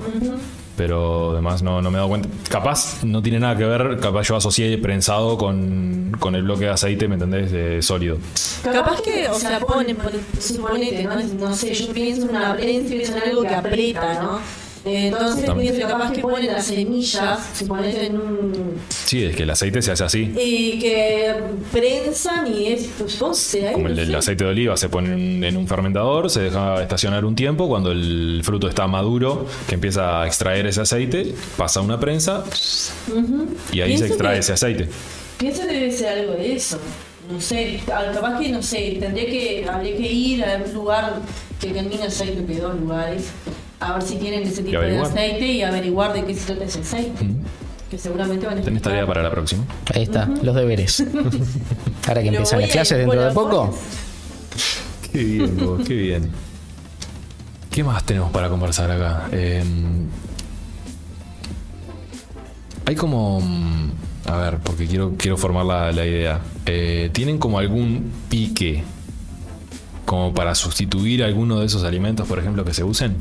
Pero además no, no me he dado cuenta. Capaz no tiene nada que ver, capaz yo asocié prensado con, con el bloque de aceite, ¿me entendés? De sólido. Capaz que, o sea, ponen, suponete, ¿no? No sé, yo pienso en una prensa y pienso en algo que aprieta, ¿no? Eh, Entonces que capaz que ponen las semillas, suponete en un... Sí, es que el aceite se hace así. Y que prensan y es, pues no sé, Como el del aceite de oliva, se pone en, en un fermentador, se deja estacionar un tiempo, cuando el fruto está maduro, que empieza a extraer ese aceite, pasa a una prensa y ahí se extrae que- ese aceite. Pienso que debe ser algo de eso. No sé, capaz que, no sé, tendría que, habría que ir a un lugar que termine aceite, que dos lugares, a ver si tienen ese tipo de aceite y averiguar de qué se trata ese aceite. Que seguramente van a Tenés tarea para la próxima. Ahí está, los deberes. <laughs> Ahora que empiezan las clases dentro de poco. Qué bien, vos, qué bien. ¿Qué más tenemos para conversar acá? Eh, hay como... mm, A ver, porque quiero, quiero formar la, la idea. Eh, ¿Tienen como algún pique como para sustituir alguno de esos alimentos, por ejemplo, que se usen?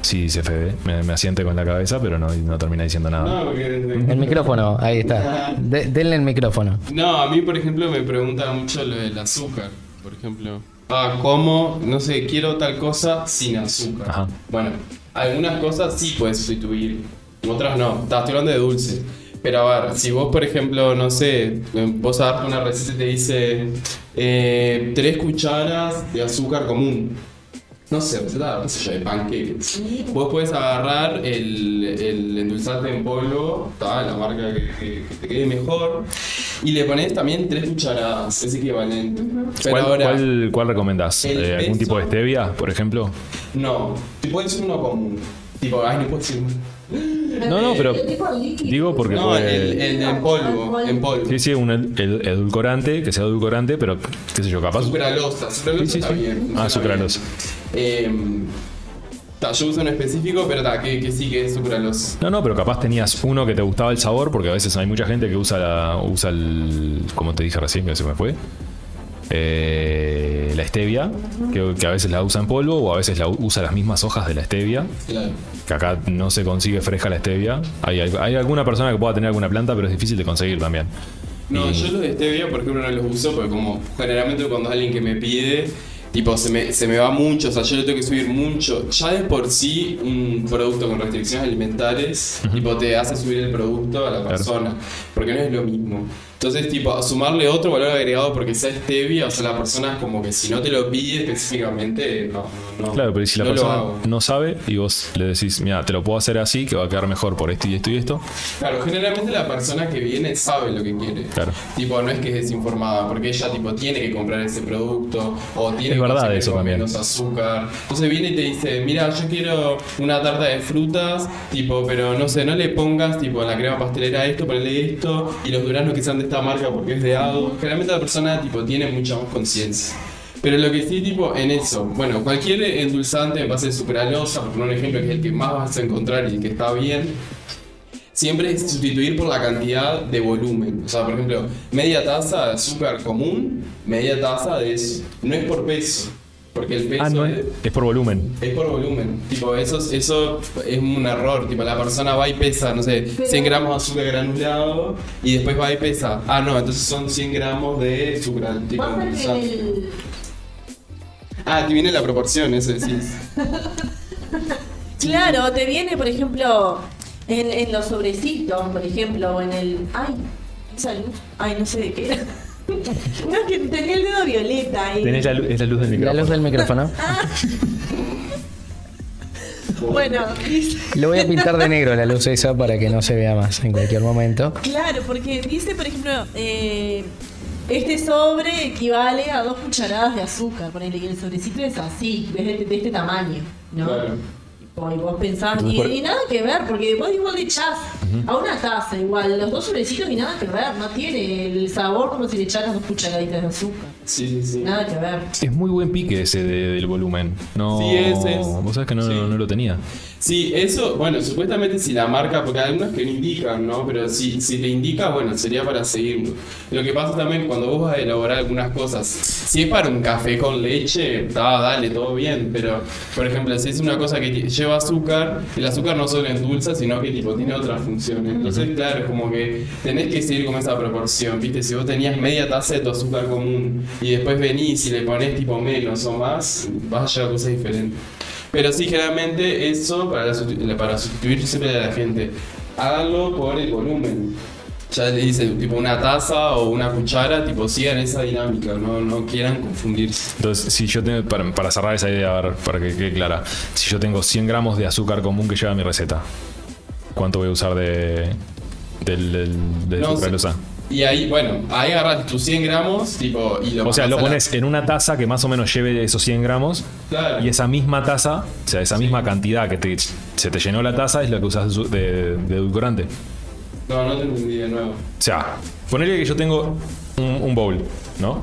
Sí, dice Fede. Me, me asiente con la cabeza, pero no, no termina diciendo nada. No, porque desde- El micrófono, ahí está. <laughs> De- denle el micrófono. No, a mí, por ejemplo, me pregunta mucho lo del azúcar. Por ejemplo, ah, como, no sé, quiero tal cosa sin azúcar. Ajá. Bueno, algunas cosas sí puedes sustituir, otras no. Estás hablando de dulce. Pero a ver, si vos, por ejemplo, no sé, vos a darte una receta y te dice eh, tres cucharas de azúcar común. No sé, receta, qué sé yo, de pancakes. Vos puedes agarrar el, el endulzante en polvo, ta, la marca que, que- que te quede mejor, y le pones también tres cucharadas, es equivalente. Pero ¿Cuál, ahora, cuál, cuál recomendás? el Eh, ¿Algún tipo de stevia, por ejemplo? no, te puede ser uno común. Tipo, ay, no puedo decir. No, no, pero El digo porque No, puede- el, el en polvo, en polvo. Sí, sí, un ed- ed- edulcorante, que sea edulcorante, pero qué sé yo, capaz. Sucralosa, sucralosa Sí, sí, está sí. bien. funciona Ah, sucralosa. bien. Eh, ta, yo uso uno específico, pero ta, que, que sí que es sucralosa. No, no, pero capaz tenías uno que te gustaba el sabor, porque a veces hay mucha gente que usa la, usa el, como te dije recién, que se me fue, Eh, la stevia, que, que a veces la usa en polvo o a veces la usa las mismas hojas de la stevia, Claro. que acá no se consigue fresca la stevia. Hay, hay, hay alguna persona que pueda tener alguna planta, pero es difícil de conseguir también. No, Y- yo los de stevia, por ejemplo, no los uso porque como generalmente cuando alguien que me pide, tipo, se me, se me va mucho, o sea, yo le tengo que subir mucho. Ya de por sí, un producto con restricciones alimentarias, tipo, te hace subir el producto a la Claro. Porque no es lo mismo. Entonces, tipo, sumarle otro valor agregado porque sea stevia, o sea, la persona es como que si no te lo pide específicamente, no, no. Claro, pero si la no persona no sabe y vos le decís, mira, te lo puedo hacer así, que va a quedar mejor por esto y esto y esto. Claro, generalmente la persona que viene sabe lo que quiere. Claro. Tipo, no es que es desinformada, porque ella tipo tiene que comprar ese producto o tiene Es que verdad eso con también. menos azúcar. Entonces viene y te dice, mira, yo quiero una tarta de frutas, tipo, pero no sé, no le pongas tipo en la crema pastelera esto, ponele esto, y los duranos que sean de esta marca porque es de Ado. Generalmente la persona tipo tiene mucha más conciencia. Pero lo que sí, tipo, en eso, bueno, cualquier endulzante en base de sucralosa, por un ejemplo que es el que más vas a encontrar y el que está bien, siempre es sustituir por la cantidad de volumen. O sea, por ejemplo, media taza de azúcar común, media taza de eso. No es por peso, porque el peso Ah, no, es, por volumen. es por volumen. Tipo, eso, es- eso es un error. Tipo, la persona va y pesa, no sé, 100 gramos de azúcar granulado y después va y pesa. Ah, no, entonces son 100 gramos de azúcar. Tipo, el- Ah, te viene la proporción, eso decís. <laughs> Claro, te viene, por ejemplo, en, en los sobrecitos, por ejemplo, o en el. Ay, esa luz. Ay, no sé de qué era. <laughs> No, es que tenía el dedo violeta. Y, Tenés la, lu- es la luz del La micrófono. luz del micrófono. Bueno, dice- Lo voy a pintar de negro la luz esa para que no se vea más en cualquier momento. Claro, porque dice, por ejemplo, eh, este sobre equivale a dos cucharadas de azúcar. ponele que el sobrecito es así, de este, de este tamaño, ¿no? Claro. Y vos pensás, Entonces, y, por- y nada que ver, porque vos igual le echás a una taza, igual, los dos sobrecitos y nada que ver, no tiene el sabor como si le echaras dos cucharaditas de azúcar. Sí, sí, sí. Nada que ver. Es muy buen pique ese de- del volumen. No, Sí, ese es. Vos sabés que no, Sí. no lo tenía. Sí, eso, bueno, supuestamente si la marca, porque hay algunos que no indican, ¿no? Pero si, si te indica, bueno, sería para seguirlo. Lo que pasa también cuando vos vas a elaborar algunas cosas, si es para un café con leche, da, dale, todo bien, pero por ejemplo, si es una cosa que lleva azúcar, el azúcar no solo endulza, sino que tipo tiene otras funciones. Entonces, claro, es como que tenés que seguir con esa proporción, ¿viste? Si vos tenías media taza de tu azúcar común y después venís y le pones tipo menos o más, vas a llegar a cosas diferentes. Pero sí, generalmente eso para, la sustitu- para sustituir siempre a la gente. Háganlo por el volumen. Ya le dice, tipo una taza o una cuchara, tipo sigan esa dinámica, no, no quieran confundirse. Entonces, si yo tengo, para, para cerrar esa idea, a ver, para que quede clara, si yo tengo 100 gramos de azúcar común que lleva mi receta, ¿cuánto voy a usar de, del, del, de No, sucralosa? Y ahí, bueno, ahí agarras tus 100 gramos, tipo, y lo O sea, lo la- pones en una taza que más o menos lleve esos 100 gramos Claro. y esa misma taza, o sea, esa misma cantidad que te, se te llenó la taza es lo que usas de, su- de, de edulcorante. No, no te entendí de nuevo. O sea, ponele que yo tengo un, un bowl, ¿no?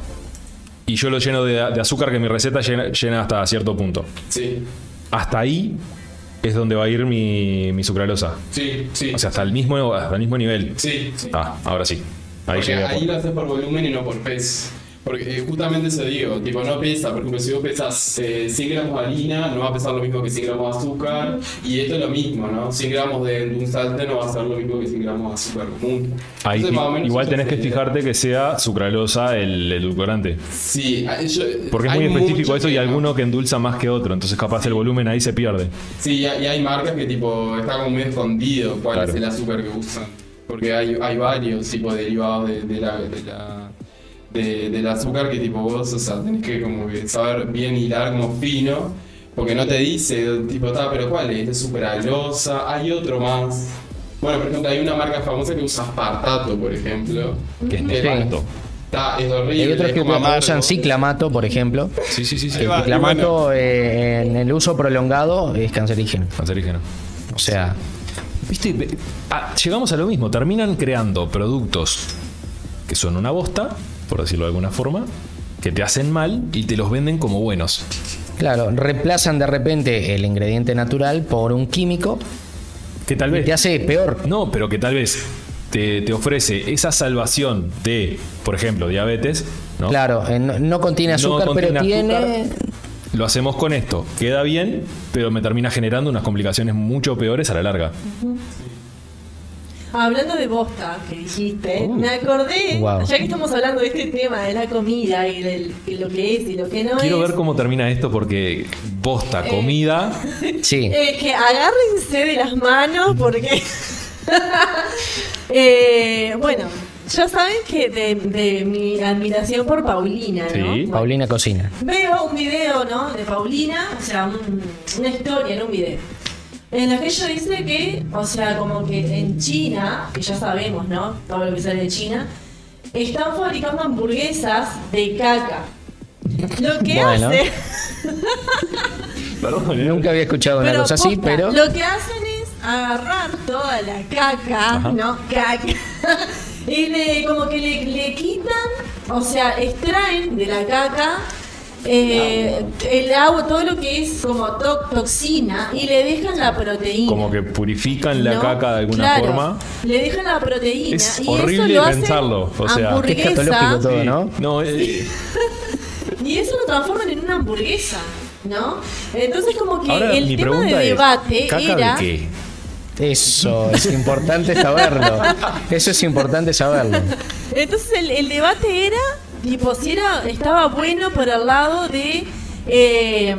Y yo lo lleno de, de azúcar que mi receta llena, llena hasta cierto punto. Sí, Hasta ahí es donde va a ir mi, mi sucralosa. sí, sí. O sea, hasta el mismo, hasta el mismo nivel. sí, sí. Ah, ahora sí. Ahí ahí lo haces por volumen y no por peso. Porque eh, justamente eso digo, tipo, no pesa. Por ejemplo, si vos pesas eh, 100 gramos de harina, no va a pesar lo mismo que 100 gramos de azúcar. Y esto es lo mismo, ¿no? 100 gramos de dulzante no va a ser lo mismo que 100 gramos de azúcar común. Ahí, Entonces, igual tenés que fijarte que sea sucralosa el edulcorante. Sí, ah, yo- Porque es muy específico eso y no. alguno que endulza más que otro. Entonces capaz el volumen ahí se pierde. Sí, y hay marcas que tipo está como muy escondido cuál Claro. es el azúcar que usan. Porque hay, hay varios tipos de derivados de, de la, de la- de- del azúcar que tipo vos, o sea, tenés que como que saber bien hilar como fino. Porque no te dice, tipo, ta, pero ¿cuál es? Es supralosa, hay otro más. Bueno, por ejemplo, hay una marca famosa que usa aspartato, por ejemplo. Que es nefasto. es horrible. Hay otros es que usan ciclamato, por ejemplo. Sí, sí, sí, sí. Va. Ciclamato eh, en el uso prolongado es cancerígeno. Cancerígeno. O sea, Viste, ah, llegamos a lo mismo. Terminan creando productos que son una bosta, por decirlo de alguna forma, que te hacen mal y te los venden como buenos. claro, reemplazan de repente el ingrediente natural por un químico Que tal y vez. te hace peor. No, pero que tal vez te, te ofrece esa salvación de, por ejemplo, diabetes. ¿no? Claro, eh, no, no contiene No azúcar, contiene pero tiene. Lo hacemos con esto. Queda bien, pero me termina generando unas complicaciones mucho peores a la larga. Hablando de bosta que dijiste, Uh. me acordé, Wow. ya que estamos hablando de este tema de la comida y de lo que es y lo que no Quiero es. ver cómo termina esto porque bosta, comida. <laughs> Sí. eh, que agárrense de las manos porque. <laughs> Eh, bueno, ya saben que de, de mi admiración por Paulina, ¿no? Sí. Bueno, Paulina cocina. Veo un video, ¿no? De Paulina, o sea, un- una historia en un video. En la que ella dice que, o sea, como que en China, que ya sabemos, ¿no? Todo lo que sale de China, están fabricando hamburguesas de caca. Lo que Bueno. hace, Perdón, Nunca había escuchado una pero cosa así, posta, pero. lo que hacen es agarrar toda la caca, ¿no? Caca. Y le, como que le, le quitan, o sea, extraen de la caca eh, el agua, todo lo que es como to- toxina y le dejan la proteína. Como que purifican la ¿no? caca de alguna Claro, forma. Le dejan la proteína. Es y horrible eso lo pensarlo, o sea- hamburguesa, escatológico todo, ¿no? No, eh, Y eso lo transforman en una hamburguesa, ¿no? Entonces como que ahora el tema de es, debate ¿caca era... de qué? Eso es importante saberlo. Eso es importante saberlo. Entonces el, el debate era, tipo, si era, estaba bueno por el lado de eh,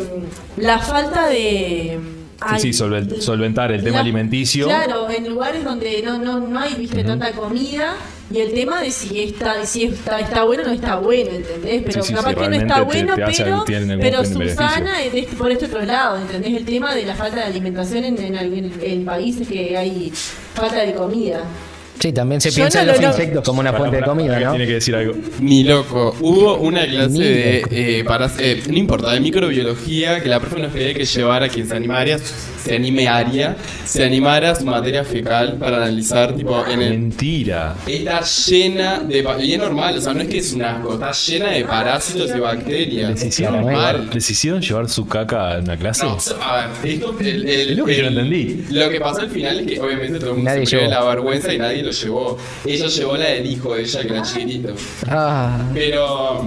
la falta de... ay, sí, solven- solventar el tema la- alimenticio. Claro, en lugares donde no, no, no hay, viste, tanta comida. Y el tema de si está, si está, está bueno o no está bueno, ¿entendés? Pero Sí, sí, capaz sí, que no está te- bueno, te pero, pero. Susana es este- por este otro lado, ¿entendés? El tema de la falta de alimentación en, en, algún- en países que hay falta de comida. Sí, también se Yo piensa no en los lo- insectos como una fuente de comida, ¿no? Tiene que decir algo. Ni loco. Hubo una clase Ni de. eh, para, eh, no importa, de microbiología que la profe nos pedía que llevara quien se animaría, se animaría, se animara su materia fecal para analizar, tipo, en el. Mentira. Está llena de. pa- Y es normal, o sea, no es que es un asco, está llena de parásitos y bacterias. ¿Les Es normal. llevar, ¿Les hicieron llevar su caca en una clase? No, a ver, esto, el, el- Es lo que yo no entendí. Lo que pasó al final es que obviamente todo el mundo Nadie se murió de la vergüenza y nadie lo llevó. Ella llevó la del hijo de ella, que era chiquitito. Ah, Pero,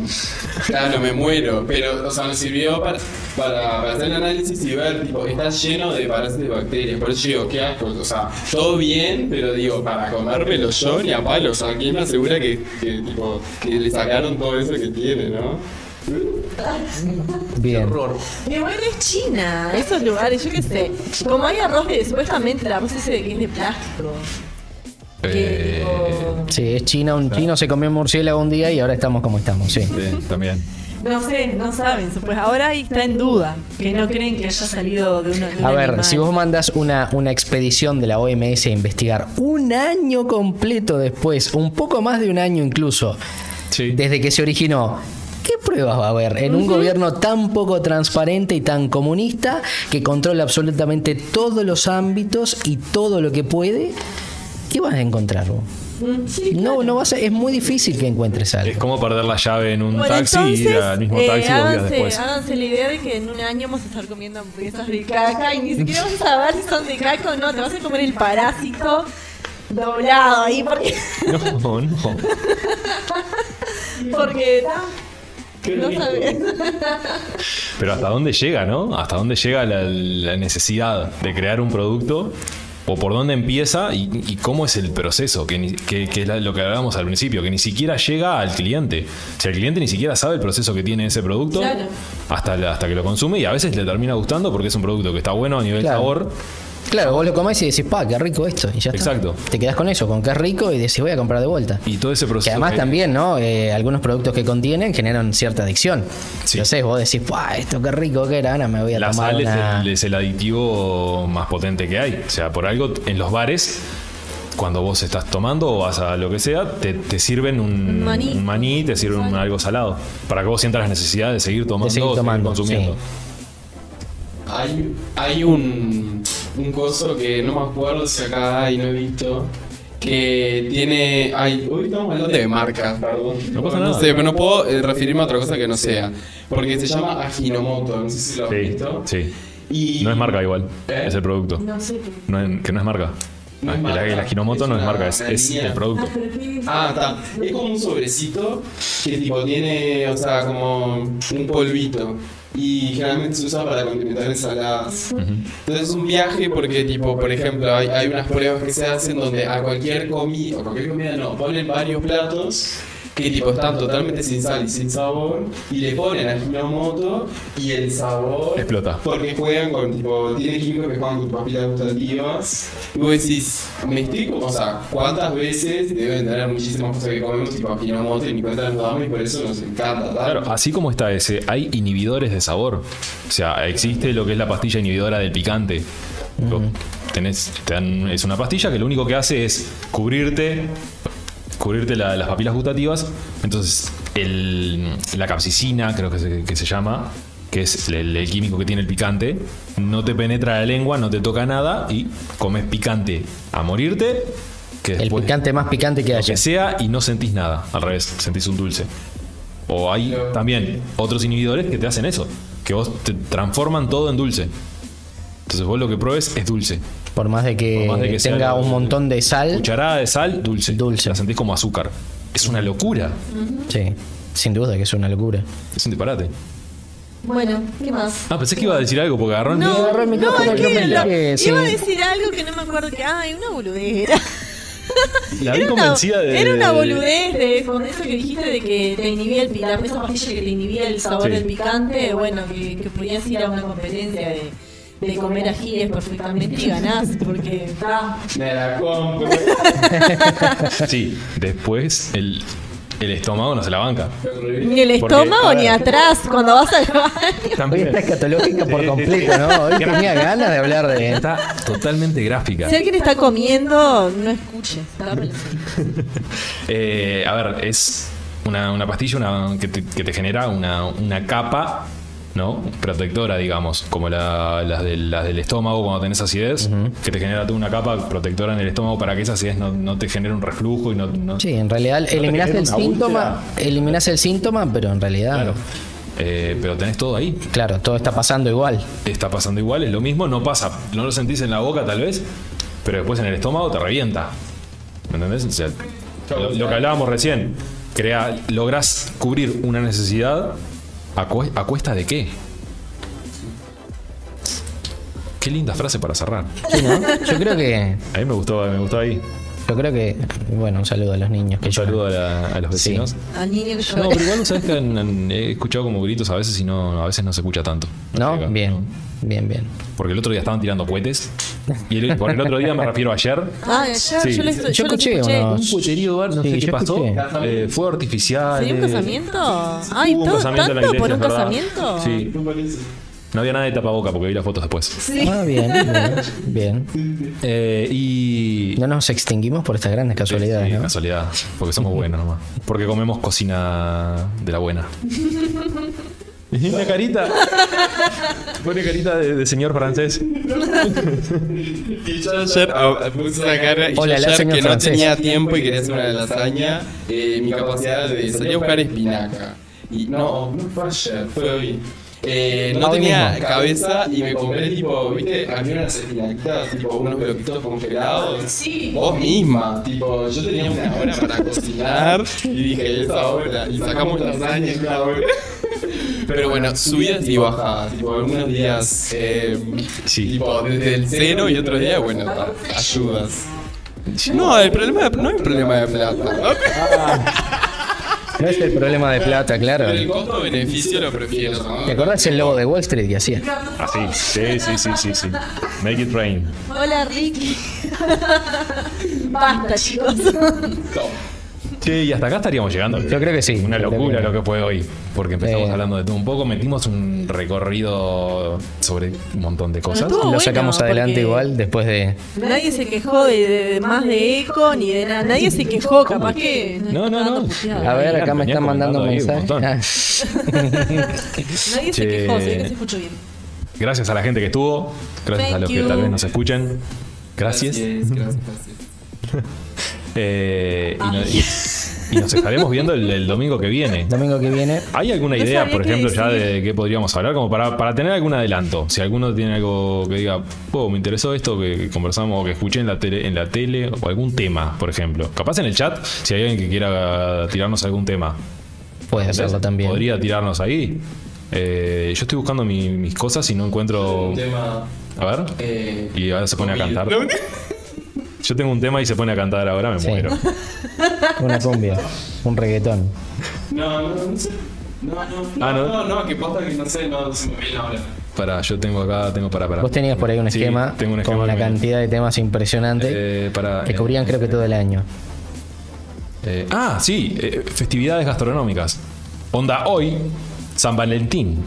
claro, me muero. Pero, o sea, me sirvió para, para, para hacer el análisis y ver, tipo, está lleno de parásitos y bacterias. Por eso yo digo, qué asco. O sea, todo bien, pero digo, para comérmelo yo ni a palo. O sea, ¿quién me asegura que, que, tipo, que le sacaron todo eso que tiene, no? bien. Y bueno, es China, esos lugares, yo qué sé. Como hay arroz de, supuestamente el arroz ese de que es de plástico. Eh, Sí, es China. Un chino se comió un murciélago un día y ahora estamos como estamos, sí. sí, también. no sé, no saben. Pues ahora ahí está en duda. Que no creen que haya salido de una. de un A ver, animal. si vos mandas una, una expedición de la OMS a investigar un año completo después, un poco más de un año incluso, Sí. desde que se originó, ¿qué pruebas va a haber en un gobierno tan poco transparente y tan comunista que controla absolutamente todos los ámbitos y todo lo que puede? ¿Qué vas a encontrar vos? Sí, No, claro. no vas a, es muy difícil que encuentres Es algo. como perder la llave en un Bueno, taxi y ir al mismo eh, taxi dos días háganse, después. háganse la idea de que en un año vamos a estar comiendo hamburguesas de caca y ni siquiera vas a saber si son de caca o no. Te vas a comer el parásito doblado ahí porque, No, no. <laughs> porque No sabes. Pero hasta dónde llega, ¿no? Hasta dónde llega la, la necesidad de crear un producto o por dónde empieza y, y cómo es el proceso, que, ni- que- que es la- lo que hablábamos al principio, que ni siquiera llega al cliente. O sea, el cliente ni siquiera sabe el proceso que tiene ese producto Claro. hasta, hasta que lo consume y a veces le termina gustando porque es un producto que está bueno a nivel Claro. sabor. Claro, vos lo comés y decís, pa, qué rico esto. Y ya está. Exacto. Te quedás con eso, con que es rico y decís, voy a comprar de vuelta. Y todo ese proceso. Que además que- también, ¿no? Eh, algunos productos que contienen generan cierta adicción. Sí. Entonces vos decís, ¡buah, esto qué rico que era! Ahora me voy a La tomar sal es el, es el aditivo más potente que hay. O sea, por algo en los bares, cuando vos estás tomando o vas a lo que sea, te, te sirven un, maní. un maní, te sirven un- algo salado. Para que vos sientas la necesidad de seguir tomando seguir o tomando, consumiendo. Hay, hay un, un coso que no me acuerdo si acá hay, no he visto. Que tiene. Ay, hoy estamos hablando de marcas, perdón. No pasa No nada. sé, pero no puedo eh, referirme a otra cosa que no sea. Porque se llama Ajinomoto, no sé si lo has Sí, visto. sí. Y No es marca igual, ¿Eh? es el producto. No sé. No es- que no es marca. No es el, marca. el Ajinomoto Es no es una- marca, es, una es línea. el producto. Ah, está. Es como un sobrecito que tipo tiene, o sea, como un polvito. Y generalmente se usa para condimentar ensaladas. Entonces es un viaje porque tipo, por ejemplo, hay, hay unas pruebas que se hacen donde a cualquier comida, o cualquier comida no, ponen varios platos que tipo están totalmente sin sal y sin sabor y le ponen ajinomoto y el sabor Explota. porque juegan con tipo tiene químicos que juegan con papilas gustativas y vos decís me estoy o sea cuántas veces deben tener muchísimas cosas que comemos tipo ajinomoto y ni cuenta nos damos y por eso nos encanta tanto. Claro, así como está ese, hay inhibidores de sabor. O sea, existe lo que es la pastilla inhibidora del picante. Vos tenés, te dan- es una pastilla que lo único que hace es cubrirte, cubrirte la- las papilas gustativas. Entonces, el- la capsicina, creo que se, que se llama, que es el, el químico que tiene el picante, no te penetra la lengua, no te toca nada y comes picante a morirte. Que El picante más picante que lo haya. que sea y no sentís nada. Al revés, sentís un dulce. O hay también otros inhibidores que te hacen eso, que vos te transforman todo en dulce. Entonces vos lo que pruebes es dulce. Por más de que, Por más de que sea tenga un montón de sal. Cucharada de sal, dulce. Dulce. La sentís como azúcar. Es una locura. Sí, sin duda que es una locura. Es un disparate. Bueno, ¿qué más? Ah, pensé que iba a decir algo porque agarró el No, agarró el no, es que no me lo- dije, sí. iba a decir algo que no me acuerdo que. Ay, una boludera. <laughs> La vi Era una, convencida de. era una de- boludez de. Con eso que dijiste de que te inhibía el picante, esa pastilla que te inhibía el sabor Sí. del picante, bueno, que, que podías ir a una competencia de, de comer ajíes perfectamente y ganás, porque está. Me la compro. <laughs> Sí, después el, el estómago no se la banca. Ni el estómago ni ver. atrás cuando vas al baño. Hoy También está escatológica por completo, ¿no? Hoy tenía ganas de hablar de. está totalmente gráfica. Si alguien está comiendo, no escuche. <laughs> Eh, a ver, es una, una pastilla una- que, te, que te genera una, una capa ¿no? protectora, digamos, como la- las, del, las del estómago cuando tenés acidez, que te genera toda una capa protectora en el estómago para que esa acidez no, no te genere un reflujo y no... no- Sí, en realidad eliminás genera el síntoma, eliminás el síntoma, pero en realidad, Claro. claro. Eh, pero tenés todo ahí. todo está pasando igual. Está pasando igual, es lo mismo, no pasa, no lo sentís en la boca tal vez, pero después en el estómago te revienta. ¿Me entendés? O sea, lo, lo que hablábamos recién, crea, lográs cubrir una necesidad a, cue- a cuesta de qué. Qué linda frase para cerrar. Sí, ¿no? Yo creo que, <laughs> A mí me gustó, me gustó ahí. yo creo que, bueno, un saludo a los niños que Un saludo a, la- a los Sí. vecinos. Al niño que No, pero igual sabes que han- han- he escuchado como gritos a veces y no, a veces no se escucha tanto. ¿No? Bien, ¿no? Bien, bien. Porque el otro día estaban tirando cohetes. Y el, por el otro día me refiero a ayer. Ah, ayer Sí. yo, les, Yo yo los escuché escuché. unos- Un puterío, bar, no Sí, sé qué yo pasó. escuché. Eh, fuego artificial. ¿Sería un eh, casamiento? Ay, hubo un todo, casamiento en la tanto iglesia, por un casamiento. Sí. No había nada de tapaboca porque vi las fotos después. Ah, bien, bien, bien. Eh, y. No nos extinguimos por estas grandes casualidades, Sí, ¿no? casualidad. Porque somos buenos nomás. Porque comemos cocina de la buena. <laughs> Una carita. <laughs> Pone carita de, de señor francés. Y yo ayer ah, puse una cara y yo Hola, la ayer señor que no francés. tenía tiempo y quería hacer una lasaña, eh, mi capacidad de salir a buscar espinaca. Y no, no fue ayer, fue hoy. Eh, no Hoy tenía mismo. cabeza y me compré tipo, viste, había unas estilactitas, tipo unos bloquitos congelados. Sí. Vos misma, tipo, yo tenía una hora para cocinar y dije, esa hora, y sacamos lasaña en una hora. <laughs> Pero bueno, subidas y bajadas, tipo, algunos días, eh, tipo, desde el cero y otros días, bueno, ayudas. No, el problema de- no es problema de plata. ¿no? No es el problema de plata, claro. Pero el costo-beneficio lo prefiero. ¿no? ¿Te acordás el logo de Wall Street que hacía? Así. Sí, sí, sí, sí, sí. Make it rain. Hola, Ricky. Basta, chicos. Che, y hasta acá estaríamos llegando. Yo creo que sí. Una locura que- lo que fue hoy. Porque empezamos Eh. hablando de todo un poco, metimos un recorrido sobre un montón de cosas. Lo sacamos bueno, adelante igual después de. Nadie se quejó de, de- de más de eco ni de nada. Nadie se quejó, capaz que. No, no, no. A ver, acá me están mandando mensajes. Nadie se quejó, se ve que se escuchó bien. Gracias a la gente que estuvo. Gracias a Thank los que you. tal vez nos escuchen. Gracias. Gracias, gracias, gracias. <laughs> Eh, y, no- y- y nos estaremos viendo el, el domingo que viene. Domingo que viene. ¿Hay alguna No idea, por ejemplo, ya de qué podríamos hablar? Como para, para tener algún adelanto. Si alguno tiene algo que diga, oh, me interesó esto que conversamos o que escuché en la tele, en la tele o algún tema, por ejemplo. Capaz en el chat, si hay alguien que quiera tirarnos algún tema. Puede hacerlo también. Podría tirarnos ahí. Eh, yo estoy buscando mi- mis cosas y no encuentro. Un tema. A ver. Eh, Y ahora se pone a cantar. Yo tengo un tema y se pone a cantar ahora, me Sí. muero. <laughs> Una cumbia. Un reggaetón. No, no, no sé. No, no, Ah, ¿no? no, no, que posta que no sé, no se me viene ahora. Para, yo tengo acá, tengo para, para. Vos tenías por ahí un Sí, esquema tengo un con esquema una que me- cantidad de temas impresionante Eh, para, que eh, cubrían creo que todo el año. Eh, ah, sí, eh, festividades gastronómicas. Onda hoy, San Valentín.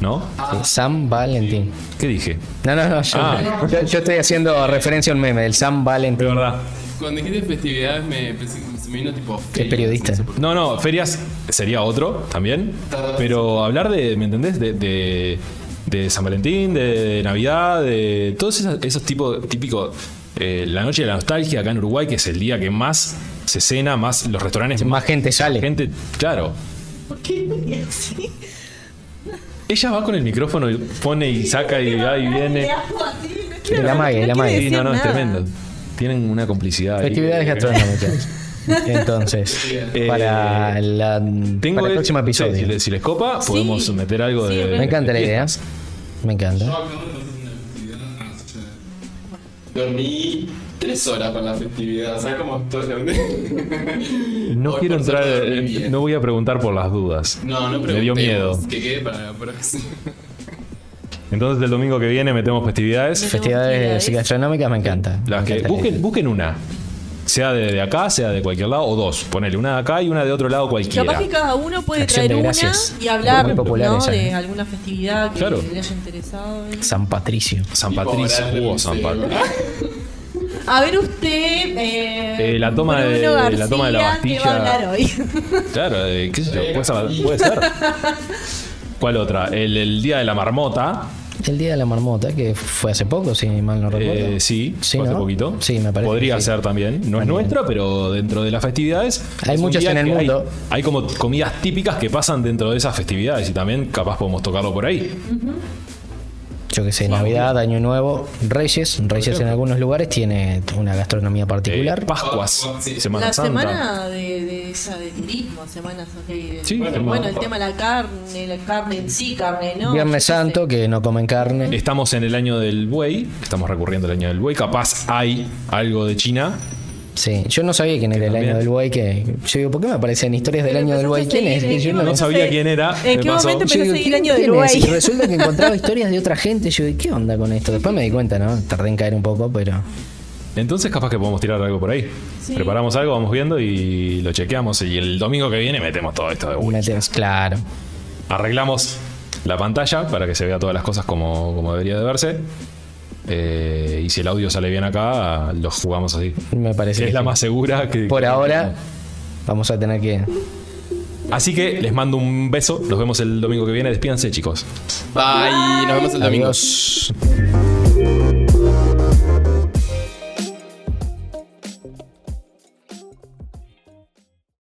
¿No? San Valentín. ¿Qué dije? No, no, no. Yo, Ah. yo- yo estoy haciendo referencia a un meme del San De Valentín. verdad. Cuando dijiste festividades me, pensé- se me vino tipo. El periodista. No, no, ferias sería otro también. Pero hablar de, ¿me entendés? De, de, de San Valentín, de, Navidad, de todos esos, esos tipos típicos. eh, la noche de la nostalgia acá en Uruguay, que es el día que más se cena, más los restaurantes. Más gente sale. Gente, claro. <laughs> Ella va con el micrófono y pone y saca y va y viene. El amague, el amague. Sí, no, no, es tremendo. Tienen una complicidad. ahí. Festividades gastronómicas. <laughs> Entonces, Eh, para, la, Tengo para el el- próximo no episodio. si, les, si les copa, podemos meter algo Sí, de. Me encanta la idea. Me encanta. Dormí tres horas para la festividad. ¿Sabes cómo estoy? No Hoy quiero entrar, bien. no voy a preguntar por las dudas. No, no Me dio miedo. Que quede para la próxima. Entonces el domingo que viene metemos festividades. Festividades gastronómicas me encanta. Las que busquen, una. Sea de, de acá, sea de cualquier lado, o dos. Ponele una de acá y una de otro lado cualquiera. Capaz que cada uno puede Acción traer una y hablar popular ¿no? de alguna festividad que Claro. le haya interesado. San Patricio. San Patricio. en Uh, San. Patricio. <laughs> A ver usted, eh, Eh, la toma de- la toma de la ¿qué va a Bastilla. hablar hoy? <laughs> Claro, eh, qué sé yo, puede ser. puede ser. ¿Cuál otra? El, el día de la marmota. El día de la marmota, que fue hace poco, si mal no recuerdo. Eh, sí, Sí, fue hace ¿no? poquito. Sí, me parece Podría sí. ser también. No es nuestra, pero dentro de las festividades. Hay muchas en el hay- mundo. Hay, como comidas típicas que pasan dentro de esas festividades y también capaz podemos tocarlo por ahí. Yo que sé, Navidad, Año Nuevo, Reyes. Reyes en algunos lugares tiene una gastronomía Eh, particular. Pascuas, Sí. Semana la Santa. semana de, de esa de turismo, semanas ok, de- Sí, bueno, Semana- el tema de la carne, la carne en sí, carne, ¿no? Viernes. Santo, que no comen carne. Estamos en el año del buey, estamos recurriendo al año del buey. Capaz hay algo de China. Sí, yo no sabía quién era el año del buey. Que, yo digo, ¿por qué me aparecen historias del año del buey? ¿Quién es? yo ¿en no, sabía quién era. ¿En qué momento empezó a seguir ¿quién- el año del buey? Y resulta que encontraba historias de otra gente. Yo digo, ¿qué onda con esto? Después me di cuenta, ¿no? Tardé en caer un poco, pero. Entonces capaz que podemos tirar algo por ahí. Sí. Preparamos algo, vamos viendo y lo chequeamos. Y el domingo que viene metemos todo esto de buey. Metemos, claro. Arreglamos la pantalla para que se vea todas las cosas como, como debería de verse. Eh, y si el audio sale bien acá, lo jugamos así. Me parece. Es la sí. más segura que. Por ahora, vamos a tener que. Así que les mando un beso. Nos vemos el domingo que viene. Despídanse, chicos. Bye, nos vemos el domingo. Adiós.